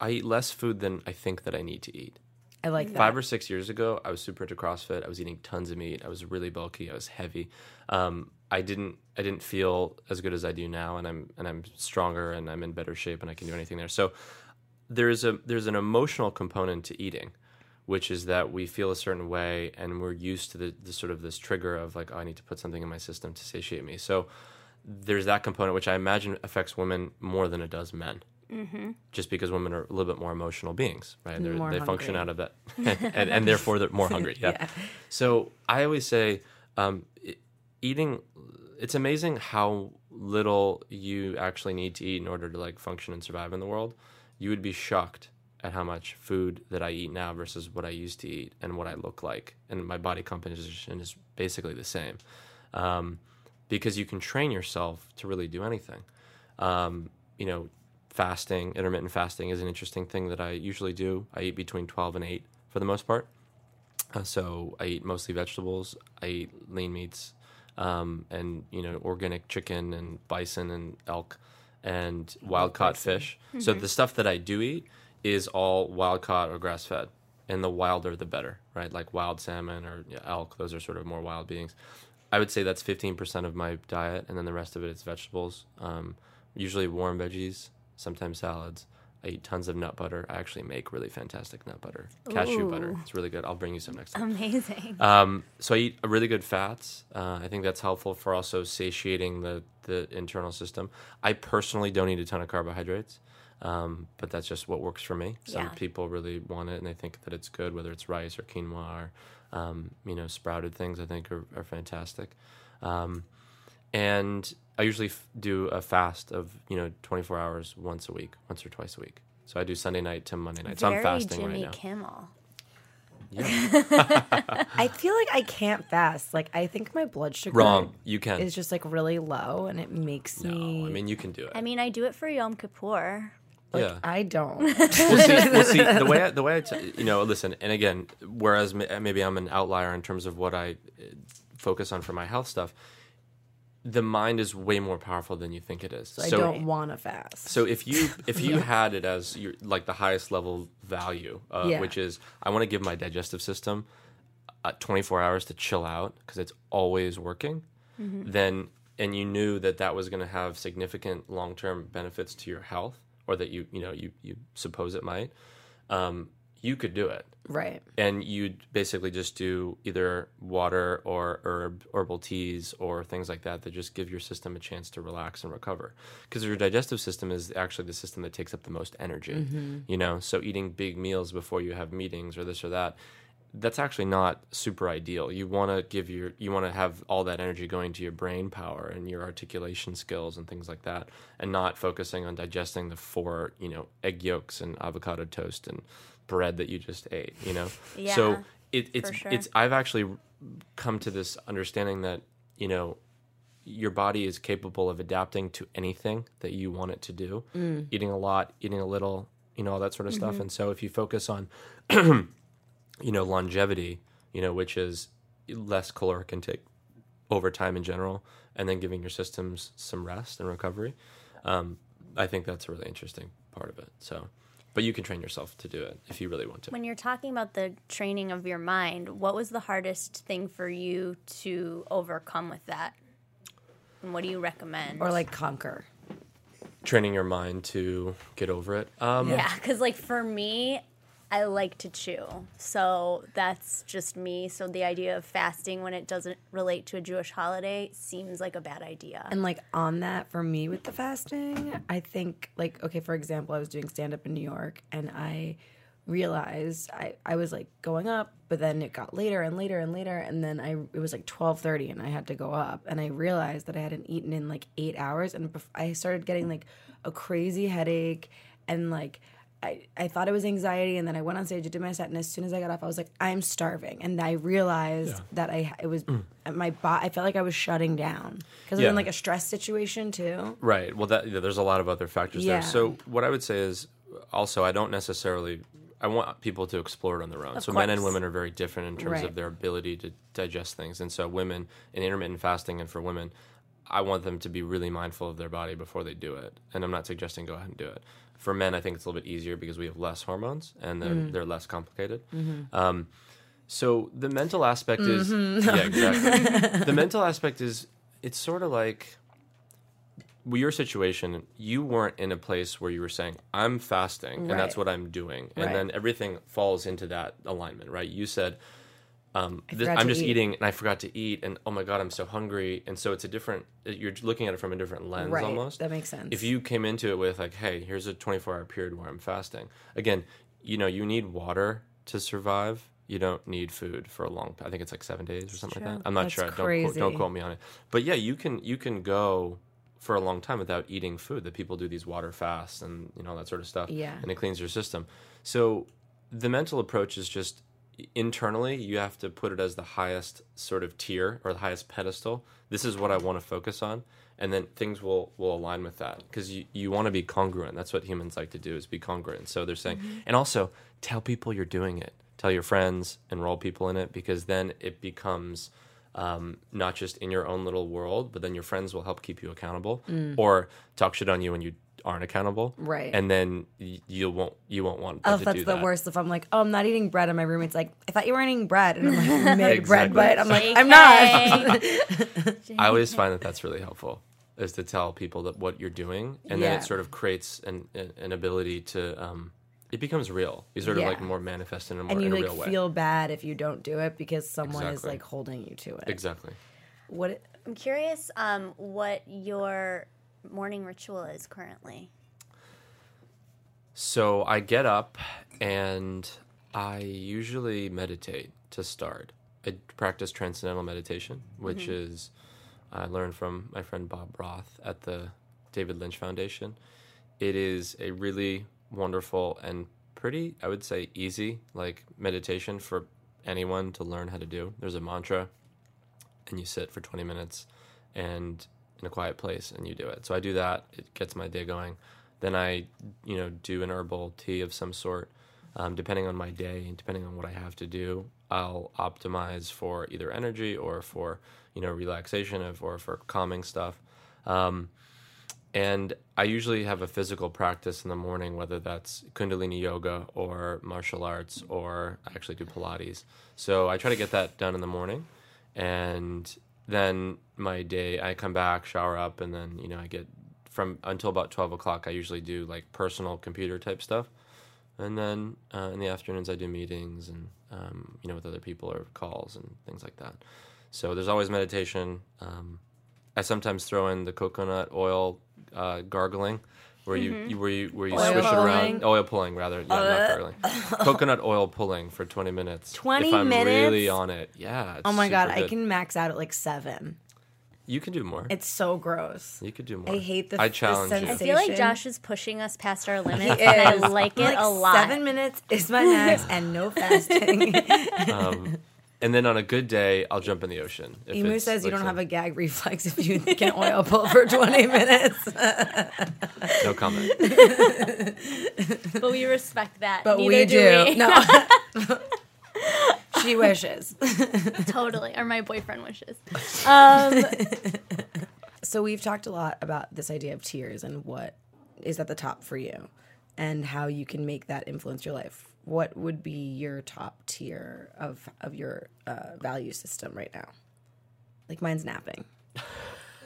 [SPEAKER 3] I eat less food than I think that I need to eat.
[SPEAKER 2] I like that.
[SPEAKER 3] Five or six years ago, I was super into CrossFit. I was eating tons of meat. I was really bulky. I was heavy. Um, I didn't I didn't feel as good as I do now, and I'm and I'm stronger and I'm in better shape and I can do anything there. So there's a there's an emotional component to eating, which is that we feel a certain way and we're used to the, the sort of this trigger of like oh I need to put something in my system to satiate me. So there's that component which I imagine affects women more than it does men. Mm-hmm. Just because women are a little bit more emotional beings, right? They function out of that, and, and therefore they're more hungry. Yeah. So I always say, um, eating. It's amazing how little you actually need to eat in order to like function and survive in the world. You would be shocked at how much food that I eat now versus what I used to eat and what I look like, and my body composition is basically the same. Um, because you can train yourself to really do anything. Um, you know, fasting, intermittent fasting is an interesting thing that I usually do. I eat between 12 and 8 for the most part. Uh, so I eat mostly vegetables. I eat lean meats, um, and you know organic chicken and bison and elk, and wild caught fish. So the stuff that I do eat is all wild caught or grass fed, and the wilder the better, right? Like wild salmon or elk. Those are sort of more wild beings. I would say that's fifteen percent of my diet, and then the rest of it is vegetables. Um, usually warm veggies, sometimes salads. I eat tons of nut butter. I actually make really fantastic nut butter, cashew butter. It's really good. I'll bring you some next time.
[SPEAKER 1] Amazing.
[SPEAKER 3] Um, so I eat really good fats. Uh, I think that's helpful for also satiating the the internal system. I personally don't eat a ton of carbohydrates, um, but that's just what works for me. Some
[SPEAKER 1] Yeah.
[SPEAKER 3] people really want it and they think that it's good, whether it's rice or quinoa or um, you know sprouted things. I think are, are fantastic. Um, and I usually f- do a fast of you know 24 hours once a week, once or twice a week. So I do Sunday night to Monday night. So I'm fasting
[SPEAKER 1] Jimmy
[SPEAKER 3] right now.
[SPEAKER 1] Kimmel. Yeah.
[SPEAKER 2] I feel like I can't fast. Like I think my blood sugar
[SPEAKER 3] Wrong. You can.
[SPEAKER 2] is just like really low, and it makes
[SPEAKER 3] no,
[SPEAKER 2] me.
[SPEAKER 3] I mean you can do it.
[SPEAKER 1] I mean, I do it for Yom Kippur.
[SPEAKER 2] Like,
[SPEAKER 3] yeah.
[SPEAKER 2] I don't.
[SPEAKER 3] well, see, well, see, the way I, the way I, t- you know, listen, and again, whereas ma- maybe I'm an outlier in terms of what I uh, focus on for my health stuff. the mind is way more powerful than you think it is.
[SPEAKER 2] So I don't want to fast.
[SPEAKER 3] So if you if you had it as your like the highest level value, uh,
[SPEAKER 2] Yeah.
[SPEAKER 3] which is I want to give my digestive system uh, 24 hours to chill out because it's always working, then and you knew that that was going to have significant long term benefits to your health, or that you you know you you suppose it might, um, you could do it.
[SPEAKER 2] Right.
[SPEAKER 3] and you'd basically just do either water or herb herbal teas or things like that that just give your system a chance to relax and recover. Because your digestive system is actually the system that takes up the most energy you know? So eating big meals before you have meetings or this or that that's actually not super ideal you want to give your you want to have all that energy going to your brain power and your articulation skills and things like that and not focusing on digesting the four you know egg yolks and avocado toast and bread that you just ate you know
[SPEAKER 1] Yeah,
[SPEAKER 3] so it, it's
[SPEAKER 1] sure.
[SPEAKER 3] it's I've actually come to this understanding that you know your body is capable of adapting to anything that you want it to do.
[SPEAKER 1] Mm.
[SPEAKER 3] Eating a lot, eating a little, you know, all that sort of
[SPEAKER 1] Mm-hmm.
[SPEAKER 3] stuff. And so if you focus on you know longevity, you know, which is less caloric intake over time in general, and then giving your systems some rest and recovery, um, I think that's a really interesting part of it. So, but you can train yourself to do it if you really want to.
[SPEAKER 1] When you're talking about the training of your mind, what was the hardest thing for you to overcome with that? And what do you recommend?
[SPEAKER 2] Or like conquer.
[SPEAKER 3] Training your mind to get over it. Um,
[SPEAKER 1] yeah, because like for me, I like to chew. So that's just me. So the idea of fasting when it doesn't relate to a Jewish holiday seems like a bad idea.
[SPEAKER 2] And like on that for me with the fasting, I think like okay, for example, I was doing stand up in New York and I realized I, I was like going up, but then it got later and later and later and then I it was like 12:30 and I had to go up and I realized that I hadn't eaten in like 8 hours and I started getting like a crazy headache and like I, I thought it was anxiety, and then I went on stage, I did my set, and as soon as I got off, I was like, I'm starving, and I realized that I it was mm. uh, my body. I felt like I was shutting down because was
[SPEAKER 3] Yeah.
[SPEAKER 2] in like a stress situation too.
[SPEAKER 3] Right. Well, that yeah, there's a lot of other factors
[SPEAKER 2] Yeah.
[SPEAKER 3] there. So what I would say is also I don't necessarily I want people to explore it on their own. so men and women are very different in terms
[SPEAKER 2] Right.
[SPEAKER 3] of their ability to digest things. And so women in intermittent fasting and for women, I want them to be really mindful of their body before they do it. And I'm not suggesting go ahead and do it. For men, I think it's a little bit easier because we have less hormones and they're mm-hmm. they're less complicated. Mm-hmm. Um, so the mental aspect is mm-hmm. yeah exactly. the mental aspect is it's sort of like your situation, you weren't in a place where you were saying, I'm fasting and that's what I'm doing. And
[SPEAKER 2] Right.
[SPEAKER 3] then everything falls into that alignment, right? You said, um, this, I'm just
[SPEAKER 2] eat.
[SPEAKER 3] eating and I forgot to eat. And oh my God, I'm so hungry. And so it's a different, you're looking at it from a different lens
[SPEAKER 2] Right.
[SPEAKER 3] almost.
[SPEAKER 2] That makes sense.
[SPEAKER 3] If you came into it with, like, hey, here's a 24 hour period where I'm fasting, again, you know, you need water to survive. You don't need food for a long. I think it's like seven days or something like that. I'm not
[SPEAKER 2] That's
[SPEAKER 3] sure. Don't quote, don't quote me on it. But yeah, you can you can go for a long time without eating food. That people do these water fasts and you know that sort of stuff.
[SPEAKER 2] Yeah.
[SPEAKER 3] and it cleans your system. So the mental approach is just internally you have to put it as the highest sort of tier or the highest pedestal. This is what I want to focus on. And then things will, will align with that because you, you want to be congruent. That's what humans like to do is be congruent. So they're saying, and also tell people you're doing it. Tell your friends, enroll people in it because then it becomes um, not just in your own little world, but then your friends will help keep you accountable or talk shit on you when you aren't accountable.
[SPEAKER 2] Right.
[SPEAKER 3] And then y- you won't you won't want them
[SPEAKER 2] Oh,
[SPEAKER 3] to
[SPEAKER 2] that's
[SPEAKER 3] do
[SPEAKER 2] the
[SPEAKER 3] that.
[SPEAKER 2] worst. If I'm like, oh, I'm not eating bread, and my roommate's like, I thought you weren't eating bread, and I'm like, made bread, but I'm like, I'm not.
[SPEAKER 3] I always find that that's really helpful is to tell people that what you're doing, and then it sort of creates an an, an ability to um, it becomes real. You sort of like more manifest in a more
[SPEAKER 2] and you
[SPEAKER 3] in a
[SPEAKER 2] like
[SPEAKER 3] real way.
[SPEAKER 2] feel bad if you don't do it because someone is
[SPEAKER 3] Exactly.
[SPEAKER 2] like holding you to it.
[SPEAKER 3] exactly.
[SPEAKER 2] What?
[SPEAKER 1] I'm curious um, what your morning ritual is currently.
[SPEAKER 3] So I get up and I usually meditate to start. I practice transcendental meditation, which mm-hmm. is I learned from my friend Bob Roth at the David Lynch Foundation. It is a really wonderful and pretty, I would say, easy like meditation for anyone to learn how to do. There's a mantra, and you sit for 20 minutes and in a quiet place and you do it. So I do that. It gets my day going. Then I, you know, do an herbal tea of some sort. Um, depending on my day and depending on what I have to do, I'll optimize for either energy or for, you know relaxation of, or for calming stuff. Um, and I usually have a physical practice in the morning, whether that's Kundalini yoga or martial arts, or I actually do Pilates. So I try to get that done in the morning, and then my day I come back, shower up, and then you know I get from until about twelve o'clock. I usually do like personal computer type stuff, and then uh, in the afternoons I do meetings and um, you know with other people or calls and things like that. So there's always meditation. Um, I sometimes throw in the coconut oil uh, gargling, where you, you where you where you
[SPEAKER 2] Oil
[SPEAKER 3] swish it around oil pulling rather, yeah, not gargling, coconut oil pulling for 20 minutes.
[SPEAKER 2] 20
[SPEAKER 3] if I'm really on it, yeah. it's
[SPEAKER 2] Oh my god,
[SPEAKER 3] super
[SPEAKER 2] I can max out at like seven.
[SPEAKER 3] You can do more.
[SPEAKER 2] It's so gross.
[SPEAKER 3] you could do more.
[SPEAKER 2] I hate the-
[SPEAKER 3] I
[SPEAKER 2] the
[SPEAKER 3] challenge
[SPEAKER 1] I
[SPEAKER 3] you.
[SPEAKER 2] sensation.
[SPEAKER 1] feel like Josh is pushing us past our limits,
[SPEAKER 2] It
[SPEAKER 1] and I
[SPEAKER 2] is.
[SPEAKER 1] like it
[SPEAKER 2] Like,
[SPEAKER 1] a lot.
[SPEAKER 2] Seven minutes is my max, and no fasting.
[SPEAKER 3] Um, and then on a good day, I'll jump in the ocean. if
[SPEAKER 2] Emu
[SPEAKER 3] it's,
[SPEAKER 2] says you don't have a gag reflex if you can oil pull for 20 minutes.
[SPEAKER 3] no comment.
[SPEAKER 1] but we respect that.
[SPEAKER 2] But
[SPEAKER 1] Neither
[SPEAKER 2] we do.
[SPEAKER 1] we.
[SPEAKER 2] No. she wishes.
[SPEAKER 1] totally. Or my boyfriend wishes. Um,
[SPEAKER 2] So we've talked a lot about this idea of tears and what is at the top for you and how you can make that influence your life. What would be your top tier of of your uh, value system right now? Like mine's napping.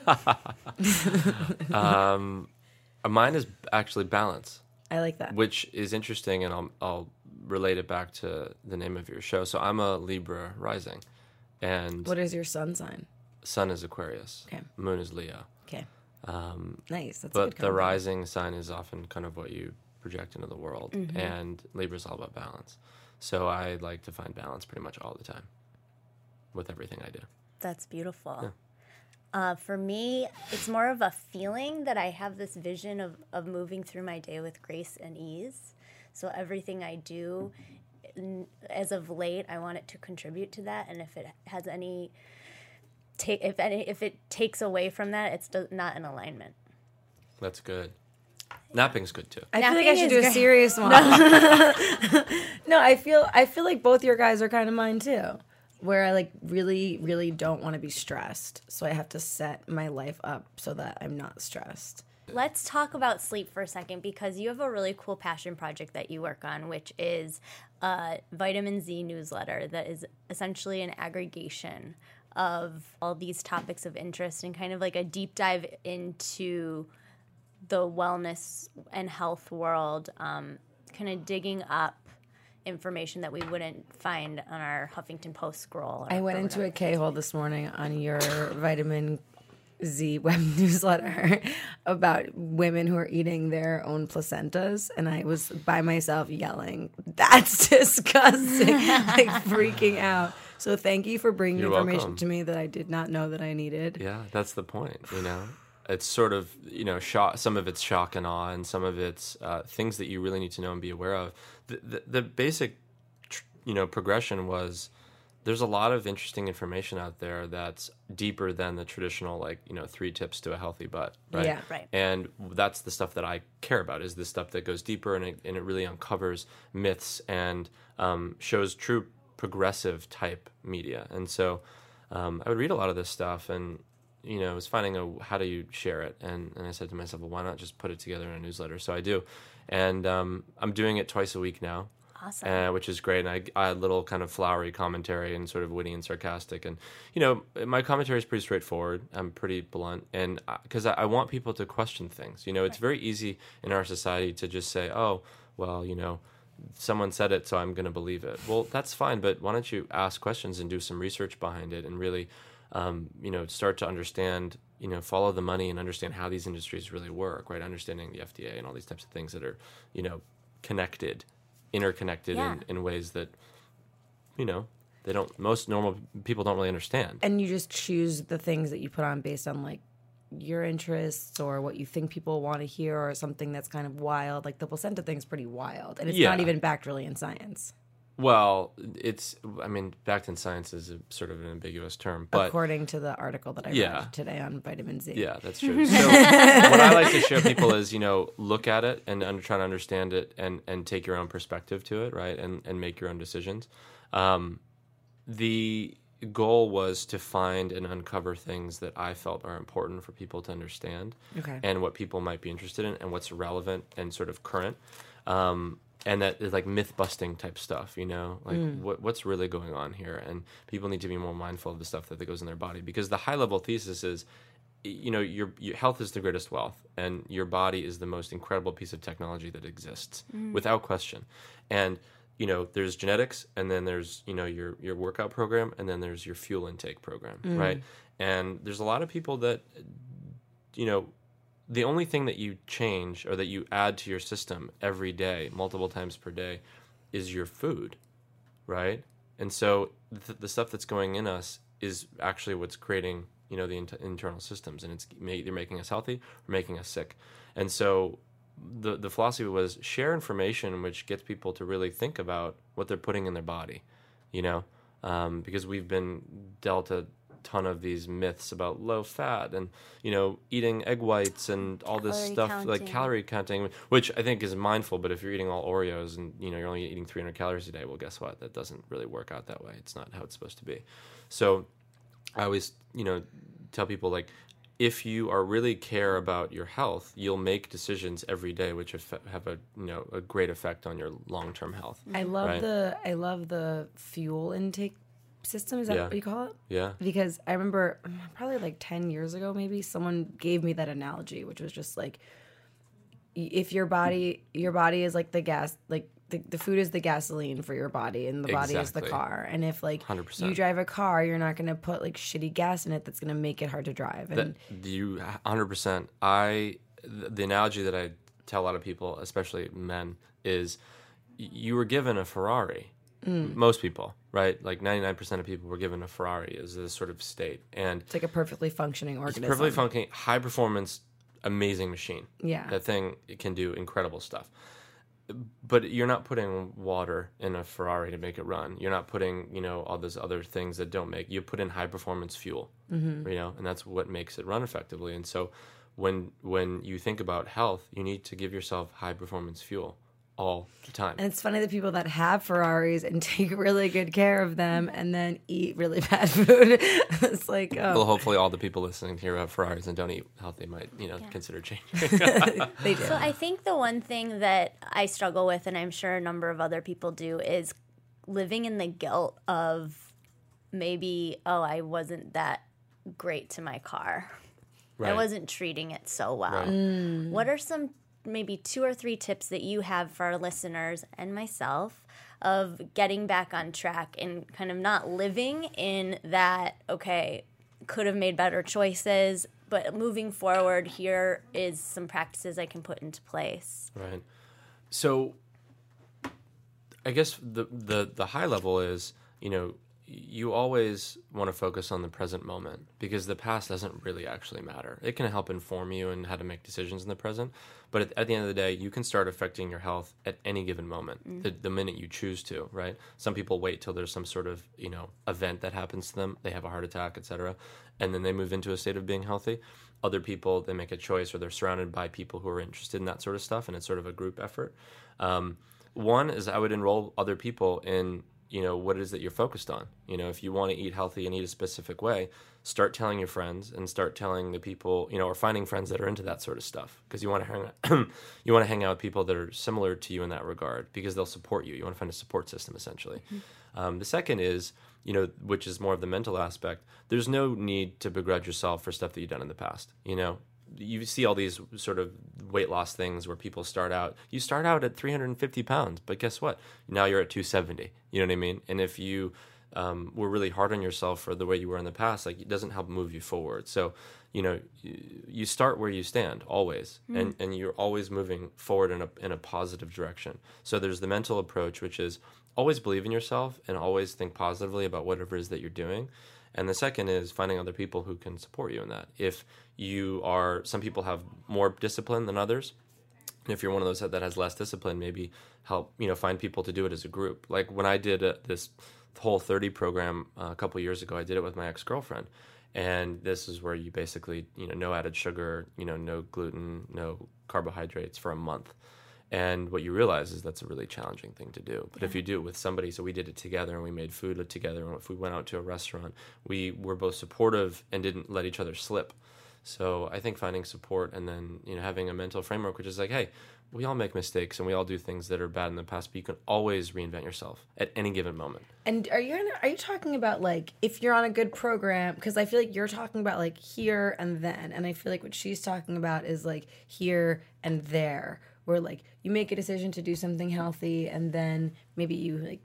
[SPEAKER 3] Um, mine is actually balance.
[SPEAKER 2] I like that.
[SPEAKER 3] which is interesting, and I'll, I'll relate it back to the name of your show. So I'm a Libra rising, and
[SPEAKER 2] What is your sun sign?
[SPEAKER 3] Sun is Aquarius,
[SPEAKER 2] Okay.
[SPEAKER 3] Moon is Leo.
[SPEAKER 2] Okay.
[SPEAKER 3] Um,
[SPEAKER 2] Nice. That's a
[SPEAKER 3] but the rising sign is often kind of what you project into the world,
[SPEAKER 2] Mm-hmm.
[SPEAKER 3] and Libra is all about balance. So I like to find balance pretty much all the time with everything I do.
[SPEAKER 1] That's beautiful. Uh, for me, it's more of a feeling that I have this vision of, of moving through my day with grace and ease. So everything I do, as of late, I want it to contribute to that. And if it has any, ta- if any, if it takes away from that, it's not in alignment.
[SPEAKER 3] That's good. Napping's good too.
[SPEAKER 2] I feel like I should
[SPEAKER 1] is
[SPEAKER 2] do a serious one. No. I feel I feel like both your guys are kind of mine too. Where I like really, really don't want to be stressed. So I have to set my life up so that I'm not stressed.
[SPEAKER 1] Let's talk about sleep for a second because you have a really cool passion project that you work on, which is a vitamin Z newsletter that is essentially an aggregation of all these topics of interest and kind of like a deep dive into the wellness and health world, um, kind of digging up information that we wouldn't find on our Huffington Post scroll.
[SPEAKER 2] I went into a K hole this morning on your vitamin Z web newsletter about women who are eating their own placentas, and I was by myself yelling, "That's disgusting!" like freaking out. So thank you for bringing
[SPEAKER 3] You're
[SPEAKER 2] information
[SPEAKER 3] welcome.
[SPEAKER 2] to me that I did not know that I needed.
[SPEAKER 3] Yeah, that's the point. You know, it's sort of you know shock. Some of it's shock and awe, and some of it's uh, things that you really need to know and be aware of. The the, the basic, tr- you know, progression was there's a lot of interesting information out there that's deeper than the traditional like you know three tips to a healthy butt right
[SPEAKER 2] Yeah.
[SPEAKER 1] Right.
[SPEAKER 3] and that's the stuff that i care about is the stuff that goes deeper and it, and it really uncovers myths and um, shows true progressive type media and so um, i would read a lot of this stuff and you know, I was finding a how do you share it, and and I said to myself, well, why not just put it together in a newsletter? So I do, and um, I'm doing it twice a week now
[SPEAKER 1] Awesome.
[SPEAKER 3] uh, which is great. And I, I had little kind of flowery commentary and sort of witty and sarcastic. And, you know, my commentary is pretty straightforward. I'm pretty blunt. And because I, I want people to question things. You know, it's very easy in our society to just say, oh, well, you know, someone said it, so I'm going to believe it. Well, that's fine. But why don't you ask questions and do some research behind it and really, um, you know, start to understand, you know, follow the money and understand how these industries really work, right? Understanding the FDA and all these types of things that are, you know, connected interconnected
[SPEAKER 1] Yeah.
[SPEAKER 3] in, in ways that you know they don't most normal people don't really understand
[SPEAKER 2] And you just choose the things that you put on based on like your interests or what you think people want to hear or something that's kind of wild. Like the placenta thing's pretty wild. And it's not even backed really in science.
[SPEAKER 3] Well it's i mean backed in science is a sort of an ambiguous term but
[SPEAKER 2] according to the article that I
[SPEAKER 3] Yeah.
[SPEAKER 2] read today on vitamin Z.
[SPEAKER 3] yeah that's true so what i like to show people is you know look at it and under, try to understand it and and take your own perspective to it right and and make your own decisions um the goal was to find and uncover things that I felt are important for people to understand,
[SPEAKER 2] Okay.
[SPEAKER 3] and what people might be interested in, and what's relevant and sort of current, um, and that is like myth busting type stuff. You know, like mm. what what's really going on here, and people need to be more mindful of the stuff that, that goes in their body because the high level thesis is. You know, your, your health is the greatest wealth, and your body is the most incredible piece of technology that exists, mm. without question. And you know there's genetics and then there's you know your your workout program and then there's your fuel intake program mm. right and there's a lot of people that you know the only thing that you change or that you add to your system every day multiple times per day is your food right? And so th- the stuff that's going in us is actually what's creating you know the int- internal systems and it's either making us healthy or making us sick. And so the the philosophy was share information which gets people to really think about what they're putting in their body you know? Um, because we've been dealt a ton of these myths about low fat and you know eating egg whites and all this
[SPEAKER 1] Calorie
[SPEAKER 3] stuff like calorie counting which i think is mindful but if you're eating all oreos and you know you're only eating 300 calories a day well guess what that doesn't really work out that way it's not how it's supposed to be so I always, you know, tell people like, if you are really care about your health, you'll make decisions every day which have, have a you know a great effect on your long term health.
[SPEAKER 2] I love
[SPEAKER 3] Right.
[SPEAKER 2] the I love the fuel intake system. Is that
[SPEAKER 3] Yeah.
[SPEAKER 2] what you call it?
[SPEAKER 3] Yeah,
[SPEAKER 2] Because I remember probably like ten years ago, maybe someone gave me that analogy, which was just like, if your body your body is like the gas, like the, the food is the gasoline for your body, and the body is the car. And if like
[SPEAKER 3] 100%.
[SPEAKER 2] you drive a car, you're not gonna put like shitty gas in it that's gonna make it hard to drive. And
[SPEAKER 3] that you 100%. I the analogy that I tell a lot of people, especially men, is you were given a Ferrari. Most people, right? Like 99% of people were given a Ferrari as this sort of state, and
[SPEAKER 2] it's like a perfectly functioning organism.
[SPEAKER 3] It's perfectly functioning, high performance, amazing machine.
[SPEAKER 2] Yeah.
[SPEAKER 3] that thing can do incredible stuff. But you're not putting water in a Ferrari to make it run. You're not putting, you know, all those other things that don't make. You put in high performance fuel,
[SPEAKER 2] Mm-hmm.
[SPEAKER 3] you know, and that's what makes it run effectively. And so, when when you think about health, you need to give yourself high performance fuel all the time.
[SPEAKER 2] And it's funny the people that have Ferraris and take really good care of them and then eat really bad food. it's like, oh.
[SPEAKER 3] well,
[SPEAKER 2] oh,
[SPEAKER 3] hopefully, all the people listening here have Ferraris and don't eat healthy might, you know, consider changing.
[SPEAKER 2] they do.
[SPEAKER 1] So I think the one thing that I struggle with, and I'm sure a number of other people do, is living in the guilt of maybe, oh, I wasn't that great to my car. I wasn't treating it so well.
[SPEAKER 3] Right. Mm.
[SPEAKER 1] What are some maybe two or three tips that you have for our listeners and myself of getting back on track and kind of not living in that, okay, could have made better choices, but moving forward, here is some practices I can put into place.
[SPEAKER 3] Right. So I guess the the the high level is, you know, you always want to focus on the present moment because the past doesn't really actually matter. It can help inform you and how to make decisions in the present, but at, at the end of the day, you can start affecting your health at any given moment, the, the minute you choose to, right? Some people wait till there's some sort of, you know, event that happens to them, they have a heart attack, etc., and then they move into a state of being healthy. Other people, they make a choice or they're surrounded by people who are interested in that sort of stuff and it's sort of a group effort. Um, one is I would enroll other people in you know what it is that you're focused on. You know, if you want to eat healthy and eat a specific way, start telling your friends and start telling the people, you know, or finding friends that are into that sort of stuff because you want to hang you want to hang out with people that are similar to you in that regard because they'll support you. You want to find a support system essentially. Um, the second is, you know, which is more of the mental aspect. There's no need to begrudge yourself for stuff that you've done in the past. You know, you see all these sort of weight loss things where people start out you start out at 350 pounds but guess what? Now you're at 270 you know what i mean? And if you um, were really hard on yourself for the way you were in the past like it doesn't help move you forward. So you know you, you start where you stand always. And, and you're always moving forward in a, in a positive direction. So there's the mental approach which is always believe in yourself and always think positively about whatever it is that you're doing and the second is finding other people who can support you in that. If you are, some people have more discipline than others. If you're one of those that, has less discipline, maybe help, you know, find people to do it as a group. Like when I did uh this whole 30 program uh, a couple years ago, I did it with my ex girlfriend. And this is where you basically, you know, no added sugar, you know, no gluten, no carbohydrates for a month. And what you realize is that's a really challenging thing to do. But if you do it with somebody, so we did it together and we made food together. And if we went out to a restaurant, we were both supportive and didn't let each other slip. So I think finding support and then you know having a mental framework, which is like, hey, we all make mistakes and we all do things that are bad in the past, but you can always reinvent yourself at any given moment.
[SPEAKER 2] And are you are you talking about like if you're on a good program? Because I feel like you're talking about like here and then, and I feel like what she's talking about is like here and there, where like you make a decision to do something healthy, and then maybe you like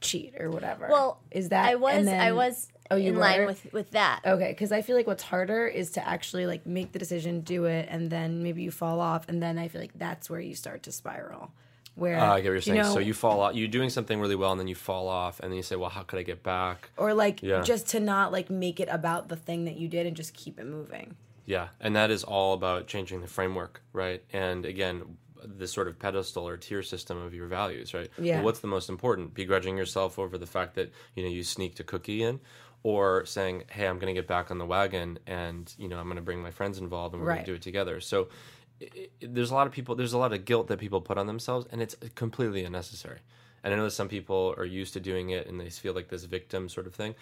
[SPEAKER 2] cheat or whatever.
[SPEAKER 1] Well,
[SPEAKER 2] is that
[SPEAKER 1] I was
[SPEAKER 2] and then-
[SPEAKER 1] I was
[SPEAKER 2] Oh, you
[SPEAKER 1] in line with with that.
[SPEAKER 2] Okay, because I feel like what's harder is to actually like make the decision, do it, and then maybe you fall off, and then I feel like that's where you start to spiral. Where
[SPEAKER 3] Uh, I get what you're saying.
[SPEAKER 2] know,
[SPEAKER 3] so you fall off, you're doing something really well, and then you fall off, and then you say, well, how could I get back?
[SPEAKER 2] or like
[SPEAKER 3] Yeah.
[SPEAKER 2] just to not like make it about the thing that you did and just keep it moving.
[SPEAKER 3] Yeah, and that is all about changing the framework, right? And again, this sort of pedestal or tier system of your values, right?
[SPEAKER 2] Yeah.
[SPEAKER 3] Well, what's the most important? Begrudging yourself over the fact that you know you sneaked a cookie in, or saying, "Hey, I'm going to get back on the wagon, and you know I'm going to bring my friends involved, and we're going to do it together." So. i i there's a lot of people. There's a lot of guilt that people put on themselves, and it's completely unnecessary. And I know that some people are used to doing it, and they feel like this victim sort of thing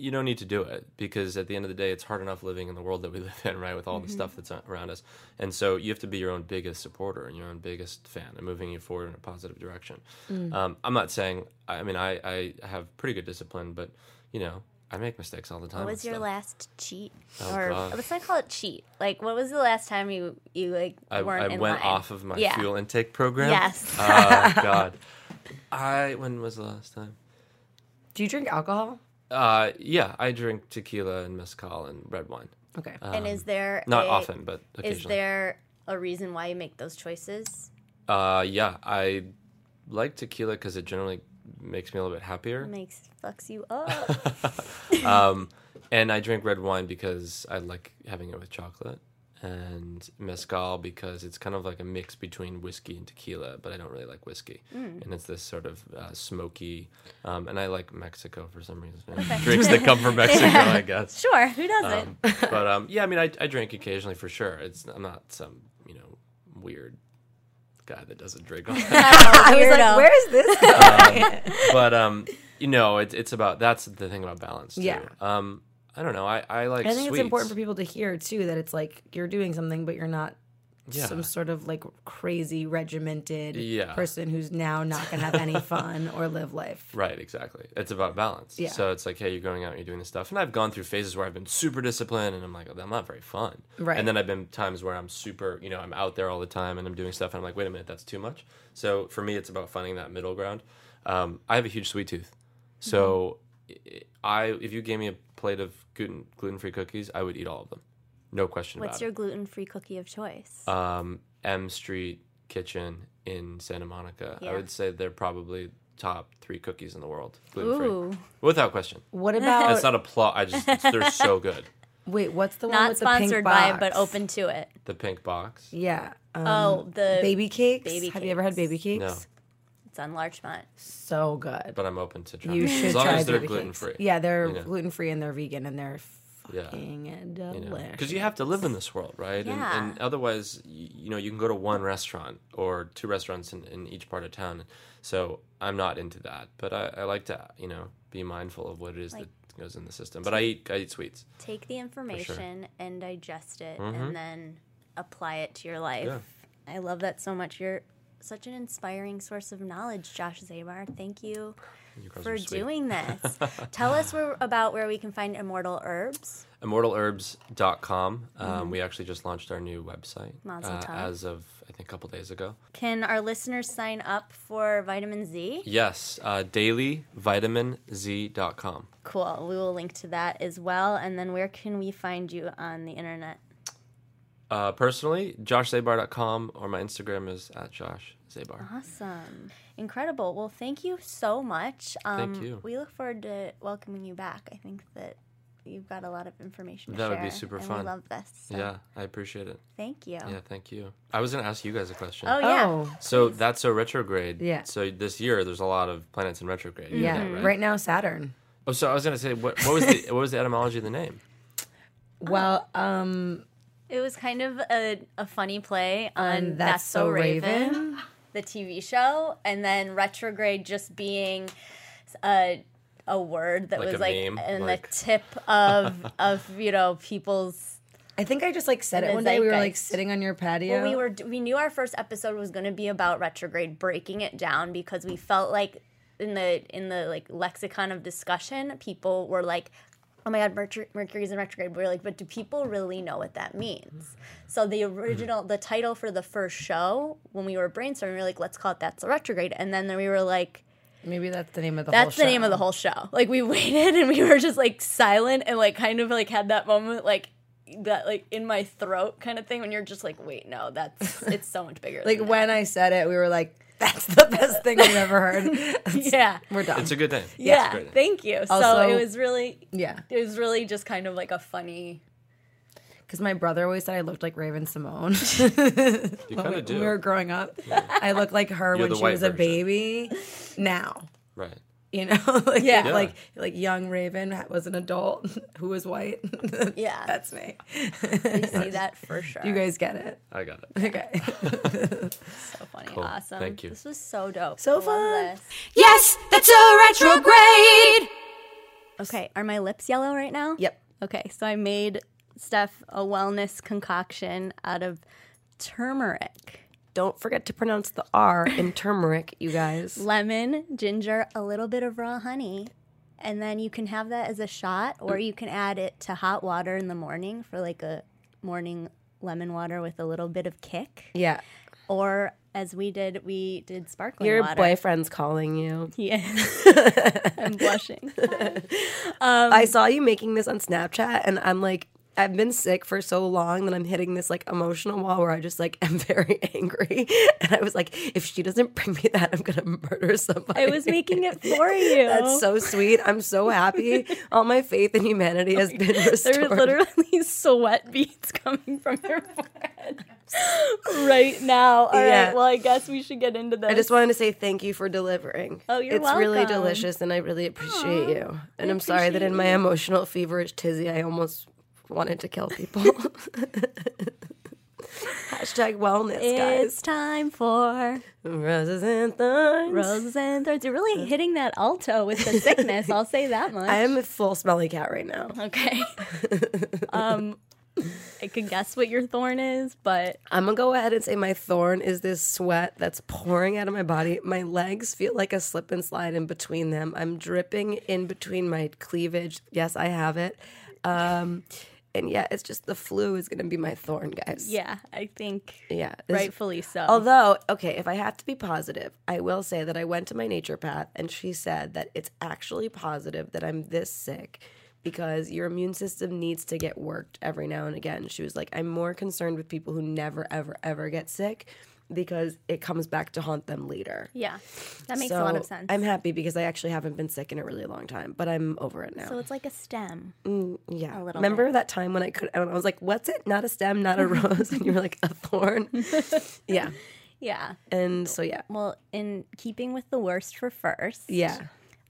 [SPEAKER 3] you don't need to do it because at the end of the day, it's hard enough living in the world that we live in, right? With all the stuff that's around us, and so you have to be your own biggest supporter and your own biggest fan, and moving you forward in a positive direction. Um, I'm not saying. I mean, I I have pretty good discipline, but you know, I make mistakes all the time.
[SPEAKER 1] What was your
[SPEAKER 3] stuff.
[SPEAKER 1] last cheat?
[SPEAKER 3] Oh,
[SPEAKER 1] or
[SPEAKER 3] God.
[SPEAKER 1] let's not call it cheat. Like, what was the last time you you like
[SPEAKER 3] I,
[SPEAKER 1] weren't
[SPEAKER 3] I
[SPEAKER 1] in
[SPEAKER 3] went
[SPEAKER 1] line?
[SPEAKER 3] off of my
[SPEAKER 1] Yeah.
[SPEAKER 3] fuel intake program.
[SPEAKER 1] Yes.
[SPEAKER 3] Oh God. I when was the last time?
[SPEAKER 2] Do you drink alcohol?
[SPEAKER 3] Uh, yeah, I drink tequila and mezcal and red wine.
[SPEAKER 2] Okay.
[SPEAKER 1] and is there
[SPEAKER 3] Not
[SPEAKER 1] a-
[SPEAKER 3] often, but occasionally.
[SPEAKER 1] Is there a reason why you make those choices?
[SPEAKER 3] Uh, yeah, I like tequila because it generally makes me a little bit happier.
[SPEAKER 1] Makes fucks you up.
[SPEAKER 3] Um, and I drink red wine because I like having it with chocolate, and mezcal because it's kind of like a mix between whiskey and tequila, but I don't really like whiskey,
[SPEAKER 1] Mm.
[SPEAKER 3] and it's this sort of uh, smoky. Um, and I like Mexico for some reason. Drinks that come from Mexico, I guess.
[SPEAKER 1] sure, who doesn't?
[SPEAKER 3] Um, but um, yeah, I mean, I, I drink occasionally for sure. It's I'm not some you know weird guy that doesn't drink all the time.
[SPEAKER 2] I was like, where is this going?
[SPEAKER 3] but um, you know, it's it's about that's the thing about balance. Too.
[SPEAKER 2] Yeah.
[SPEAKER 3] Um, I don't know. I I like.
[SPEAKER 2] I think
[SPEAKER 3] sweets.
[SPEAKER 2] it's important for people to hear too that it's like you're doing something, but you're not
[SPEAKER 3] Yeah.
[SPEAKER 2] some sort of like crazy regimented
[SPEAKER 3] Yeah.
[SPEAKER 2] person who's now not gonna have any fun or live life.
[SPEAKER 3] Right, exactly. It's about balance.
[SPEAKER 2] Yeah.
[SPEAKER 3] So it's like, hey, you're going out and you're doing this stuff. And I've gone through phases where I've been super disciplined and I'm like, oh, I'm not very fun.
[SPEAKER 2] Right.
[SPEAKER 3] And then I've been times where I'm super, you know, I'm out there all the time and I'm doing stuff and I'm like, wait a minute, that's too much. So for me, it's about finding that middle ground. Um, I have a huge sweet tooth. So
[SPEAKER 2] Mm-hmm.
[SPEAKER 3] I, if you gave me a plate of gluten gluten free cookies, I would eat all of them. No question about it.
[SPEAKER 1] What's
[SPEAKER 3] about
[SPEAKER 1] your gluten free cookie of choice?
[SPEAKER 3] Um, M Street Kitchen in Santa Monica. I would say they're probably top three cookies in the world, gluten free, without question.
[SPEAKER 2] What about?
[SPEAKER 3] It's not a plot. I just it's, they're so good.
[SPEAKER 2] wait? What's the one
[SPEAKER 1] not
[SPEAKER 2] with the pink
[SPEAKER 1] sponsored by,
[SPEAKER 2] box?
[SPEAKER 1] but open to it.
[SPEAKER 3] The pink box.
[SPEAKER 2] Yeah. Um,
[SPEAKER 1] Oh, the
[SPEAKER 2] baby cakes.
[SPEAKER 1] baby
[SPEAKER 2] Have you ever had
[SPEAKER 1] cakes.
[SPEAKER 2] baby cakes?
[SPEAKER 3] No.
[SPEAKER 1] It's on Larchmont.
[SPEAKER 2] So good.
[SPEAKER 3] But I'm open to trying.
[SPEAKER 2] You
[SPEAKER 3] it.
[SPEAKER 2] should
[SPEAKER 3] as long
[SPEAKER 2] try
[SPEAKER 3] as they're gluten free.
[SPEAKER 2] Yeah, they're
[SPEAKER 3] you know.
[SPEAKER 2] gluten free and they're vegan and they're fucking
[SPEAKER 3] You know,
[SPEAKER 2] delicious.
[SPEAKER 3] because you have to live in this world, right?
[SPEAKER 1] Yeah.
[SPEAKER 3] And, and otherwise, y- you know, you can go to one restaurant or two restaurants in, in each part of town. So I'm not into that, but I, I like to, you know, be mindful of what it is
[SPEAKER 1] Like-
[SPEAKER 3] that goes in the system. But I eat, I eat sweets.
[SPEAKER 1] Take the information and digest it,
[SPEAKER 3] Mhm.
[SPEAKER 1] and then apply it to your life.
[SPEAKER 3] Yeah.
[SPEAKER 1] I love that so much. You're such an inspiring source of knowledge, Josh Zabar. Thank you
[SPEAKER 3] You
[SPEAKER 1] for doing this. Tell us where, about where we can find Immortal Herbs.
[SPEAKER 3] ImmortalHerbs.com. Um, We actually just launched our new website uh, as of, I think, a couple days ago.
[SPEAKER 1] Can our listeners sign up for Vitamin Z?
[SPEAKER 3] Yes, uh, dailyvitaminz.com.
[SPEAKER 1] Cool. We will link to that as well. And then where can we find you on the internet?
[SPEAKER 3] Uh, personally, joshzabar.com or my Instagram is at Josh Zabar.
[SPEAKER 1] Awesome. Incredible. Well, thank you so much. Um,
[SPEAKER 3] Thank you.
[SPEAKER 1] We look forward to welcoming you back. I think that you've got a lot of information to
[SPEAKER 3] That would be super
[SPEAKER 1] and
[SPEAKER 3] fun.
[SPEAKER 1] We love this. so
[SPEAKER 3] Yeah, I appreciate it.
[SPEAKER 1] Thank you.
[SPEAKER 3] Yeah, thank you. I was going to ask you guys a question.
[SPEAKER 1] Oh, yeah.
[SPEAKER 2] Oh,
[SPEAKER 3] So that's so retrograde.
[SPEAKER 2] Yeah.
[SPEAKER 3] So this year, there's a lot of planets in retrograde. You know
[SPEAKER 2] yeah.
[SPEAKER 3] that, right?
[SPEAKER 2] right? now, Saturn.
[SPEAKER 3] Oh, so I was gonna say, what, what was the what was the etymology of the name?
[SPEAKER 2] Well, um,
[SPEAKER 1] It was kind of a, a funny play on
[SPEAKER 2] On
[SPEAKER 1] That's,
[SPEAKER 2] That's
[SPEAKER 1] So,
[SPEAKER 2] So
[SPEAKER 1] Raven,
[SPEAKER 2] Raven.
[SPEAKER 1] the TV show, and then retrograde just being a a word that
[SPEAKER 3] Like
[SPEAKER 1] was like
[SPEAKER 3] meme,
[SPEAKER 1] in
[SPEAKER 3] like-
[SPEAKER 1] the tip of of you know people's.
[SPEAKER 2] I think I just like said it one day. We were like sitting on your patio.
[SPEAKER 1] Well, we were we knew our first episode was going to be about retrograde, breaking it down because we felt like in the in the like lexicon of discussion, people were like. Oh my God, Mercury, Mercury's in retrograde. We are like, but do people really know what that means? Mm-hmm. So the original, the title for the first show, when we were brainstorming, we were like, let's call it "That's the Retrograde," and then we were like,
[SPEAKER 2] Maybe that's the name of the
[SPEAKER 1] that's the name of the whole show. Like we waited and we were just like silent and like kind of like had that moment like that like in my throat kind of thing when you're just like, wait, no, that's it's so much bigger.
[SPEAKER 2] Like when I said it, we were like, "That's the best thing I've ever heard."
[SPEAKER 1] yeah.
[SPEAKER 2] we're done.
[SPEAKER 3] It's a good thing.
[SPEAKER 1] Yeah,
[SPEAKER 3] It's a great name.
[SPEAKER 1] thank you. so it was really,
[SPEAKER 2] yeah,
[SPEAKER 1] it was really just kind of like a funny.
[SPEAKER 2] because my brother always said I looked like Raven Symoné
[SPEAKER 3] You kind
[SPEAKER 2] when
[SPEAKER 3] of do.
[SPEAKER 2] we were growing up. I looked like her
[SPEAKER 3] You're
[SPEAKER 2] when she
[SPEAKER 3] white
[SPEAKER 2] was a baby. Now,
[SPEAKER 3] right.
[SPEAKER 2] You know, like
[SPEAKER 1] Yeah.
[SPEAKER 3] Yeah.
[SPEAKER 2] like like young Raven was an adult who was white.
[SPEAKER 1] Yeah.
[SPEAKER 2] that's me.
[SPEAKER 1] You see that for sure.
[SPEAKER 2] You guys get it,
[SPEAKER 3] I got it.
[SPEAKER 2] okay?
[SPEAKER 1] so funny,
[SPEAKER 3] Cool.
[SPEAKER 1] awesome.
[SPEAKER 3] Thank you.
[SPEAKER 1] This was so dope.
[SPEAKER 2] So
[SPEAKER 1] I
[SPEAKER 2] fun.
[SPEAKER 1] this.
[SPEAKER 4] Yes, that's a retrograde.
[SPEAKER 1] Okay, are my lips yellow right now?
[SPEAKER 2] yep.
[SPEAKER 1] Okay, so I made Steph a wellness concoction out of turmeric,
[SPEAKER 4] Don't forget to pronounce the R in turmeric, you guys.
[SPEAKER 1] lemon, ginger, a little bit of raw honey. And then you can have that as a shot, or you can add it to hot water in the morning for like a morning lemon water with a little bit of kick.
[SPEAKER 2] Yeah.
[SPEAKER 1] Or as we did, we did sparkling
[SPEAKER 4] Your
[SPEAKER 1] water.
[SPEAKER 4] boyfriend's calling you.
[SPEAKER 1] Yeah. I'm blushing.
[SPEAKER 4] Um, I saw you making this on Snapchat, and I'm like, I've been sick for so long that I'm hitting this like emotional wall where I just like am very angry. And I was like, if she doesn't bring me that, I'm gonna murder somebody.
[SPEAKER 1] I was making it for you.
[SPEAKER 4] That's so sweet. I'm so happy. All my faith in humanity has been restored.
[SPEAKER 1] There were literally sweat beads coming from your forehead right now. All right.
[SPEAKER 4] Yeah.
[SPEAKER 1] Well, I guess we should get into this.
[SPEAKER 4] I just wanted to say thank you for delivering.
[SPEAKER 1] Oh, you're
[SPEAKER 4] It's really delicious, and I really appreciate you. And
[SPEAKER 1] I
[SPEAKER 4] I'm sorry that in my emotional feverish tizzy, I almost wanted to kill people. Hashtag wellness, guys.
[SPEAKER 1] It's time for
[SPEAKER 4] Roses and thorns.
[SPEAKER 1] roses and thorns. You're really hitting that alto with the sickness. I'll say that much.
[SPEAKER 4] I am a full smelly cat right now.
[SPEAKER 1] okay. um, I can guess what your thorn is, but
[SPEAKER 4] I'm gonna go ahead and say my thorn is this sweat that's pouring out of my body. My legs feel like a slip and slide in between them. I'm dripping in between my cleavage. Yes, I have it. Um, and yeah, it's just the flu is gonna be my thorn, guys.
[SPEAKER 1] yeah, I think
[SPEAKER 4] Yeah.
[SPEAKER 1] rightfully so.
[SPEAKER 4] Although, okay, if I have to be positive, I will say that I went to my naturopath and she said that it's actually positive that I'm this sick because your immune system needs to get worked every now and again. She was like, I'm more concerned with people who never, ever, ever get sick because it comes back to haunt them later.
[SPEAKER 1] yeah, that makes a lot of sense.
[SPEAKER 4] I'm happy because I actually haven't been sick in a really long time, but I'm over it now.
[SPEAKER 1] so it's like a stem.
[SPEAKER 4] Mm, yeah.
[SPEAKER 1] a little
[SPEAKER 4] Remember that time when I could, when I was like, what's it? Not a stem, not a rose. and you were like, a thorn. yeah.
[SPEAKER 1] Yeah.
[SPEAKER 4] And so, yeah.
[SPEAKER 1] Well, in keeping with the worst for first,
[SPEAKER 4] Yeah.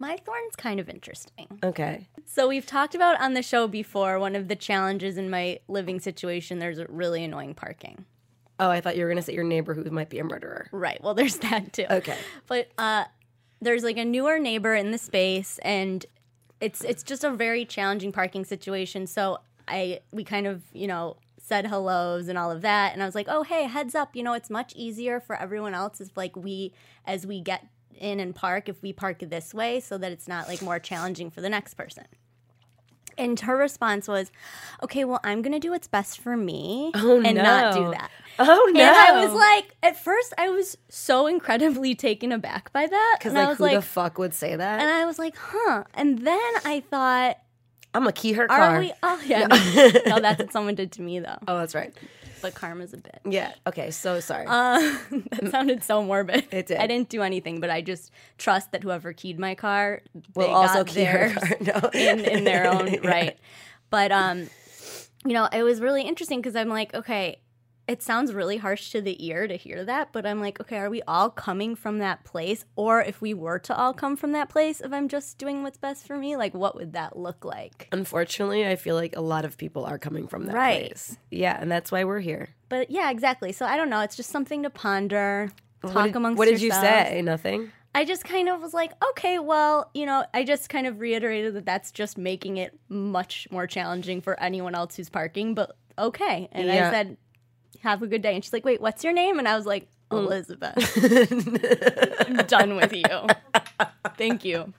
[SPEAKER 1] my thorn's kind of interesting.
[SPEAKER 4] Okay.
[SPEAKER 1] So we've talked about on the show before one of the challenges in my living situation. There's really annoying parking.
[SPEAKER 4] Oh, I thought you were gonna say your neighbor who might be a murderer.
[SPEAKER 1] Right. Well, there's that too.
[SPEAKER 4] Okay.
[SPEAKER 1] But uh, there's like a newer neighbor in the space, and it's it's just a very challenging parking situation. So I we kind of you know said hellos and all of that, and I was like, oh hey, heads up, you know it's much easier for everyone else if like we as we get in and park if we park this way, so that it's not like more challenging for the next person. And her response was, "Okay, well, I'm gonna do what's best for me oh, and not do that."
[SPEAKER 4] Oh no!
[SPEAKER 1] And I was like, at first, I was so incredibly taken aback by that.
[SPEAKER 4] because
[SPEAKER 1] And I
[SPEAKER 4] like
[SPEAKER 1] was
[SPEAKER 4] who
[SPEAKER 1] like,
[SPEAKER 4] the fuck would say that?
[SPEAKER 1] and I was like, huh. And then I thought,
[SPEAKER 4] I'm gonna key her car.
[SPEAKER 1] are we? Oh, yeah. No, no, that's what someone did to me, though.
[SPEAKER 4] oh, that's right.
[SPEAKER 1] But karma's a bit.
[SPEAKER 4] Yeah. Okay. So sorry.
[SPEAKER 1] Uh, that sounded so morbid.
[SPEAKER 4] It did.
[SPEAKER 1] I didn't do anything, but I just trust that whoever keyed my car,
[SPEAKER 4] Will also key her
[SPEAKER 1] theirs
[SPEAKER 4] car. No.
[SPEAKER 1] in, in their own
[SPEAKER 4] Yeah.
[SPEAKER 1] right. But um, you know, it was really interesting because I'm like, okay, it sounds really harsh to the ear to hear that, but I'm like, okay, are we all coming from that place? Or if we were to all come from that place, if I'm just doing what's best for me, like what would that look like?
[SPEAKER 4] Unfortunately, I feel like a lot of people are coming from that
[SPEAKER 1] Right.
[SPEAKER 4] place. Yeah, and that's why we're here.
[SPEAKER 1] But yeah, exactly. So I don't know. It's just something to ponder, talk
[SPEAKER 4] what did,
[SPEAKER 1] amongst
[SPEAKER 4] what did you say? Nothing.
[SPEAKER 1] I just kind of was like, okay, well, you know, I just kind of reiterated that that's just making it much more challenging for anyone else who's parking, but okay. And
[SPEAKER 4] Yeah.
[SPEAKER 1] I said, have a good day. And she's like, wait, what's your name? And I was like,
[SPEAKER 4] Mm.
[SPEAKER 1] Elizabeth. I'm done with you. Thank you.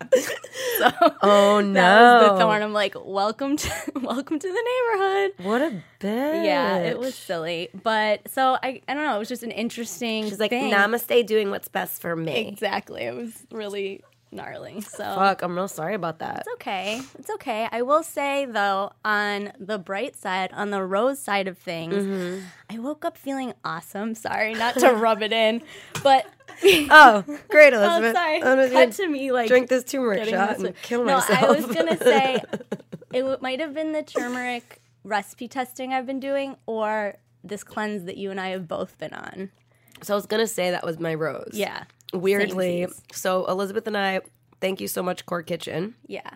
[SPEAKER 1] So
[SPEAKER 4] Oh no!
[SPEAKER 1] that was the thorn. I'm like, welcome to welcome to the neighborhood.
[SPEAKER 4] What a bitch.
[SPEAKER 1] Yeah, it was silly. But so I I don't know, it was just an interesting
[SPEAKER 4] She's like,
[SPEAKER 1] thing.
[SPEAKER 4] Namaste, doing what's best for me.
[SPEAKER 1] Exactly. It was really gnarly. So
[SPEAKER 4] Fuck, I'm real sorry about that.
[SPEAKER 1] It's okay. It's okay. I will say though, on the bright side, on the rose side of things,
[SPEAKER 4] Mm-hmm.
[SPEAKER 1] I woke up feeling awesome. Sorry, not to rub it in, but
[SPEAKER 4] Oh, great,
[SPEAKER 1] oh,
[SPEAKER 4] Elizabeth.
[SPEAKER 1] sorry.
[SPEAKER 4] I'm just
[SPEAKER 1] Cut
[SPEAKER 4] gonna
[SPEAKER 1] me like
[SPEAKER 4] drink this turmeric shot
[SPEAKER 1] this
[SPEAKER 4] and kill
[SPEAKER 1] no,
[SPEAKER 4] myself.
[SPEAKER 1] I was gonna say it w- might have been the turmeric recipe testing I've been doing, or this cleanse that you and I have both been on.
[SPEAKER 4] so I was gonna say that was my rose.
[SPEAKER 1] Yeah.
[SPEAKER 4] Weirdly,
[SPEAKER 1] Samesies.
[SPEAKER 4] so Elizabeth and I, thank you so much, Core Kitchen.
[SPEAKER 1] Yeah.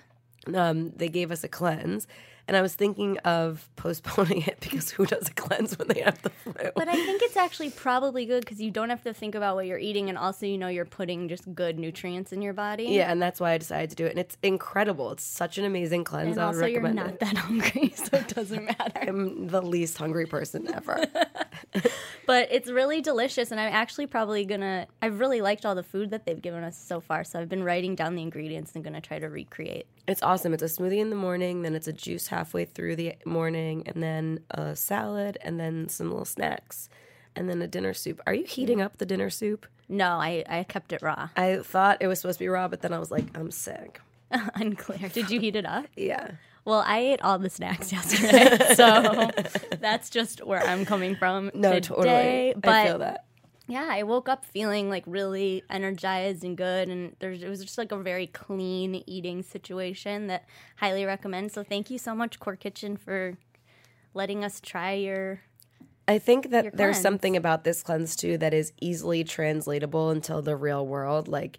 [SPEAKER 4] Um, they gave us a cleanse, and I was thinking of postponing it because who does a cleanse when they have the flu?
[SPEAKER 1] But I think it's actually probably good because you don't have to think about what you're eating, and also you know you're putting just good nutrients in your body.
[SPEAKER 4] yeah, and that's why I decided to do it, and it's incredible. It's such an amazing cleanse.
[SPEAKER 1] and
[SPEAKER 4] I would
[SPEAKER 1] also you're not
[SPEAKER 4] it.
[SPEAKER 1] that hungry, so it doesn't matter.
[SPEAKER 4] I'm the least hungry person ever.
[SPEAKER 1] But it's really delicious, and I'm actually probably gonna. I've really liked all the food that they've given us so far, so I've been writing down the ingredients and gonna try to recreate.
[SPEAKER 4] It's awesome. It's a smoothie in the morning, then it's a juice halfway through the morning, and then a salad, and then some little snacks, and then a dinner soup. Are you heating up the dinner soup?
[SPEAKER 1] No, I I kept it raw.
[SPEAKER 4] I thought it was supposed to be raw, but then I was like, I'm sick.
[SPEAKER 1] Unclear. Did you heat it up?
[SPEAKER 4] Yeah.
[SPEAKER 1] Well, I ate all the snacks yesterday, so that's just where I'm coming from
[SPEAKER 4] No,
[SPEAKER 1] today.
[SPEAKER 4] totally.
[SPEAKER 1] But
[SPEAKER 4] I feel that.
[SPEAKER 1] Yeah, I woke up feeling like really energized and good, and there's it was just like a very clean eating situation that highly recommend. So thank you so much, Core Kitchen, for letting us try your.
[SPEAKER 4] I think that there's
[SPEAKER 1] cleanse.
[SPEAKER 4] something about this cleanse too that is easily translatable into the real world. Like,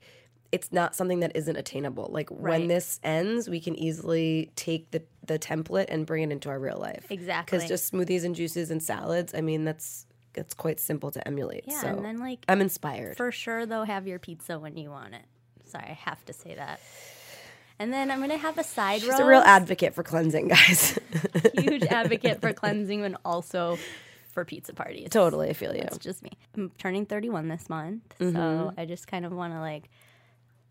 [SPEAKER 4] it's not something that isn't attainable. Like, when this ends, we can easily take the, the template and bring it into our real life.
[SPEAKER 1] Exactly.
[SPEAKER 4] Because just smoothies and juices and salads, I mean, that's it's quite simple to emulate.
[SPEAKER 1] Yeah,
[SPEAKER 4] so
[SPEAKER 1] and then like
[SPEAKER 4] I'm inspired.
[SPEAKER 1] for sure though, have your pizza when you want it. Sorry, I have to say that. And then I'm gonna have a side
[SPEAKER 4] She's a real advocate for cleansing, guys.
[SPEAKER 1] huge advocate for cleansing and also for pizza parties.
[SPEAKER 4] totally, I feel you.
[SPEAKER 1] It's just me. I'm turning 31 this month,
[SPEAKER 4] Mm-hmm.
[SPEAKER 1] so I just kind of want to like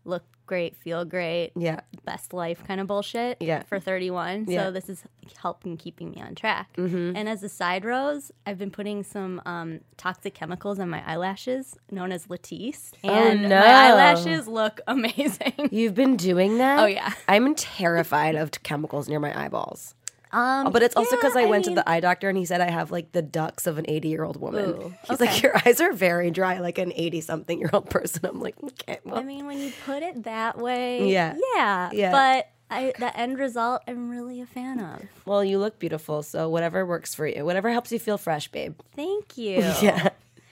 [SPEAKER 1] look great, feel great,
[SPEAKER 4] Yeah.
[SPEAKER 1] best life kind of bullshit.
[SPEAKER 4] Yeah.
[SPEAKER 1] For 31,
[SPEAKER 4] Yeah.
[SPEAKER 1] so this is helping keeping me on track.
[SPEAKER 4] Mm-hmm.
[SPEAKER 1] And as a side rose, I've been putting some um, toxic chemicals on my eyelashes, known as Latisse, and
[SPEAKER 4] Oh, no.
[SPEAKER 1] my eyelashes look amazing.
[SPEAKER 4] You've been doing that?
[SPEAKER 1] Oh, yeah.
[SPEAKER 4] I'm terrified of chemicals near my eyeballs.
[SPEAKER 1] Um,
[SPEAKER 4] But it's also because I, went
[SPEAKER 1] mean-
[SPEAKER 4] to the eye doctor and he said I have like the ducts of an 80 year old woman.
[SPEAKER 1] Ooh,
[SPEAKER 4] He's
[SPEAKER 1] okay.
[SPEAKER 4] like, Your eyes are very dry, like an 80 something year old person. I'm like, Okay, well,
[SPEAKER 1] I mean, when you put it that way,
[SPEAKER 4] Yeah.
[SPEAKER 1] yeah,
[SPEAKER 4] Yeah.
[SPEAKER 1] But I, the end result, I'm really a fan of.
[SPEAKER 4] well, you look beautiful. So whatever works for you, whatever helps you feel fresh, babe.
[SPEAKER 1] Thank you.
[SPEAKER 4] Yeah.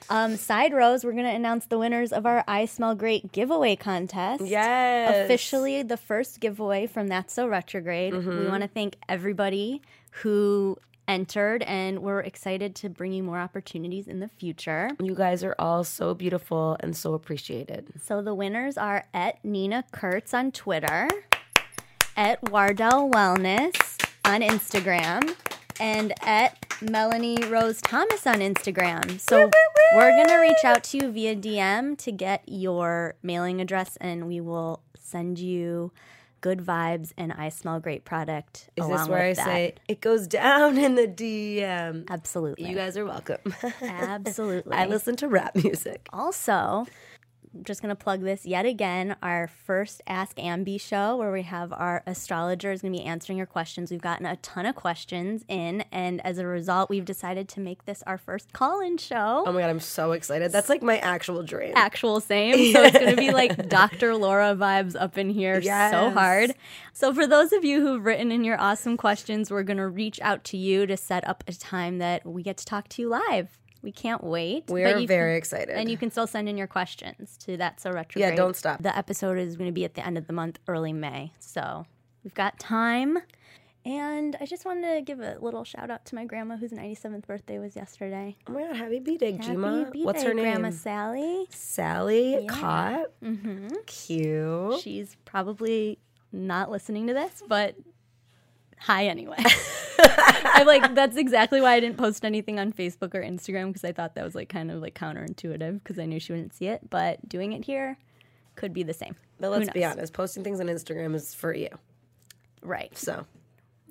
[SPEAKER 1] Um, side rows, we're going to announce the winners of our I Smell Great giveaway contest.
[SPEAKER 4] Yes.
[SPEAKER 1] Officially the first giveaway from That's So Retrograde.
[SPEAKER 4] Mm-hmm.
[SPEAKER 1] We want to thank everybody who entered, and we're excited to bring you more opportunities in the future.
[SPEAKER 4] You guys are all so beautiful and so appreciated.
[SPEAKER 1] So the winners are at Nina Kurtz on Twitter, at Wardell Wellness on Instagram, and at Melanie Rose Thomas on Instagram. So we're gonna reach out to you via DM to get your mailing address, and we will send you good vibes and I smell great product.
[SPEAKER 4] Is this where I
[SPEAKER 1] that.
[SPEAKER 4] say it goes down in the DM?
[SPEAKER 1] absolutely?
[SPEAKER 4] You guys are welcome.
[SPEAKER 1] absolutely.
[SPEAKER 4] I listen to rap music.
[SPEAKER 1] Also, just going to plug this yet again our first Ask Ambi show where we have our astrologer is going to be answering your questions. We've gotten a ton of questions in, and as a result, we've decided to make this our first call in show.
[SPEAKER 4] Oh my god, I'm so excited. That's like my actual dream.
[SPEAKER 1] Actual same. So it's going to be like Dr. Laura vibes up in here so hard. So, for those of you who've written in your awesome questions, we're going to reach out to you to set up a time that we get to talk to you live. We can't wait.
[SPEAKER 4] We're very
[SPEAKER 1] can-
[SPEAKER 4] excited.
[SPEAKER 1] And you can still send in your questions to That's So Retrograde.
[SPEAKER 4] Yeah, don't stop.
[SPEAKER 1] The episode is going to be at the end of the month, early May. So we've got time. And I just wanted to give a little shout out to my grandma whose 97th birthday was yesterday.
[SPEAKER 4] oh my god, happy B Day,
[SPEAKER 1] Happy
[SPEAKER 4] Jima. What's her name?
[SPEAKER 1] Grandma Sally.
[SPEAKER 4] Sally Kott. Mm-hmm. Cute.
[SPEAKER 1] She's probably not listening to this, but hi anyway. I'm like, that's exactly why I didn't post anything on Facebook or Instagram because I thought that was like kind of like counterintuitive because I knew she wouldn't see it. But doing it here could be the same.
[SPEAKER 4] But let's be honest, posting things on Instagram is for you.
[SPEAKER 1] Right,
[SPEAKER 4] So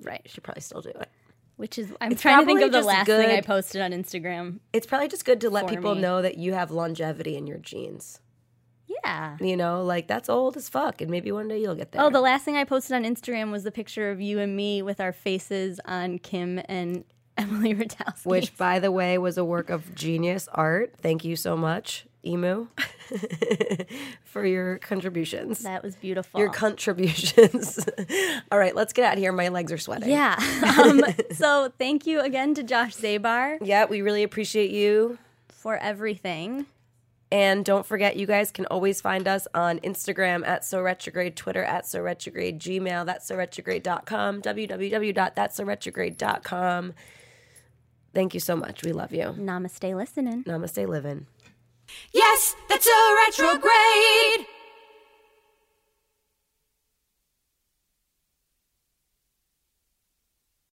[SPEAKER 1] right.
[SPEAKER 4] you should probably still do it.
[SPEAKER 1] Which is, I'm
[SPEAKER 4] It's
[SPEAKER 1] trying to think of the last thing I posted on Instagram.
[SPEAKER 4] It's probably just good to let people
[SPEAKER 1] me.
[SPEAKER 4] know that you have longevity in your genes.
[SPEAKER 1] Yeah.
[SPEAKER 4] You know, like that's old as fuck, and maybe one day you'll get there.
[SPEAKER 1] Oh, the last thing I posted on Instagram was the picture of you and me with our faces on Kim and Emily Ratajkowski.
[SPEAKER 4] which, by the way, was a work of genius art. Thank you so much, Emu, for your contributions.
[SPEAKER 1] that was beautiful.
[SPEAKER 4] Your contributions. All right, let's get out of here. My legs are sweating.
[SPEAKER 1] Yeah. Um, so thank you again to Josh Zabar
[SPEAKER 4] Yeah, we really appreciate you.
[SPEAKER 1] for everything.
[SPEAKER 4] And don't forget, you guys can always find us on Instagram at So Retrograde, Twitter at So Retrograde, Gmail, that's So Retrograde.com, www.that'ssoretrograde.com. Thank you so much. We love you.
[SPEAKER 1] Namaste listening.
[SPEAKER 4] Namaste living.
[SPEAKER 5] Yes, that's a retrograde.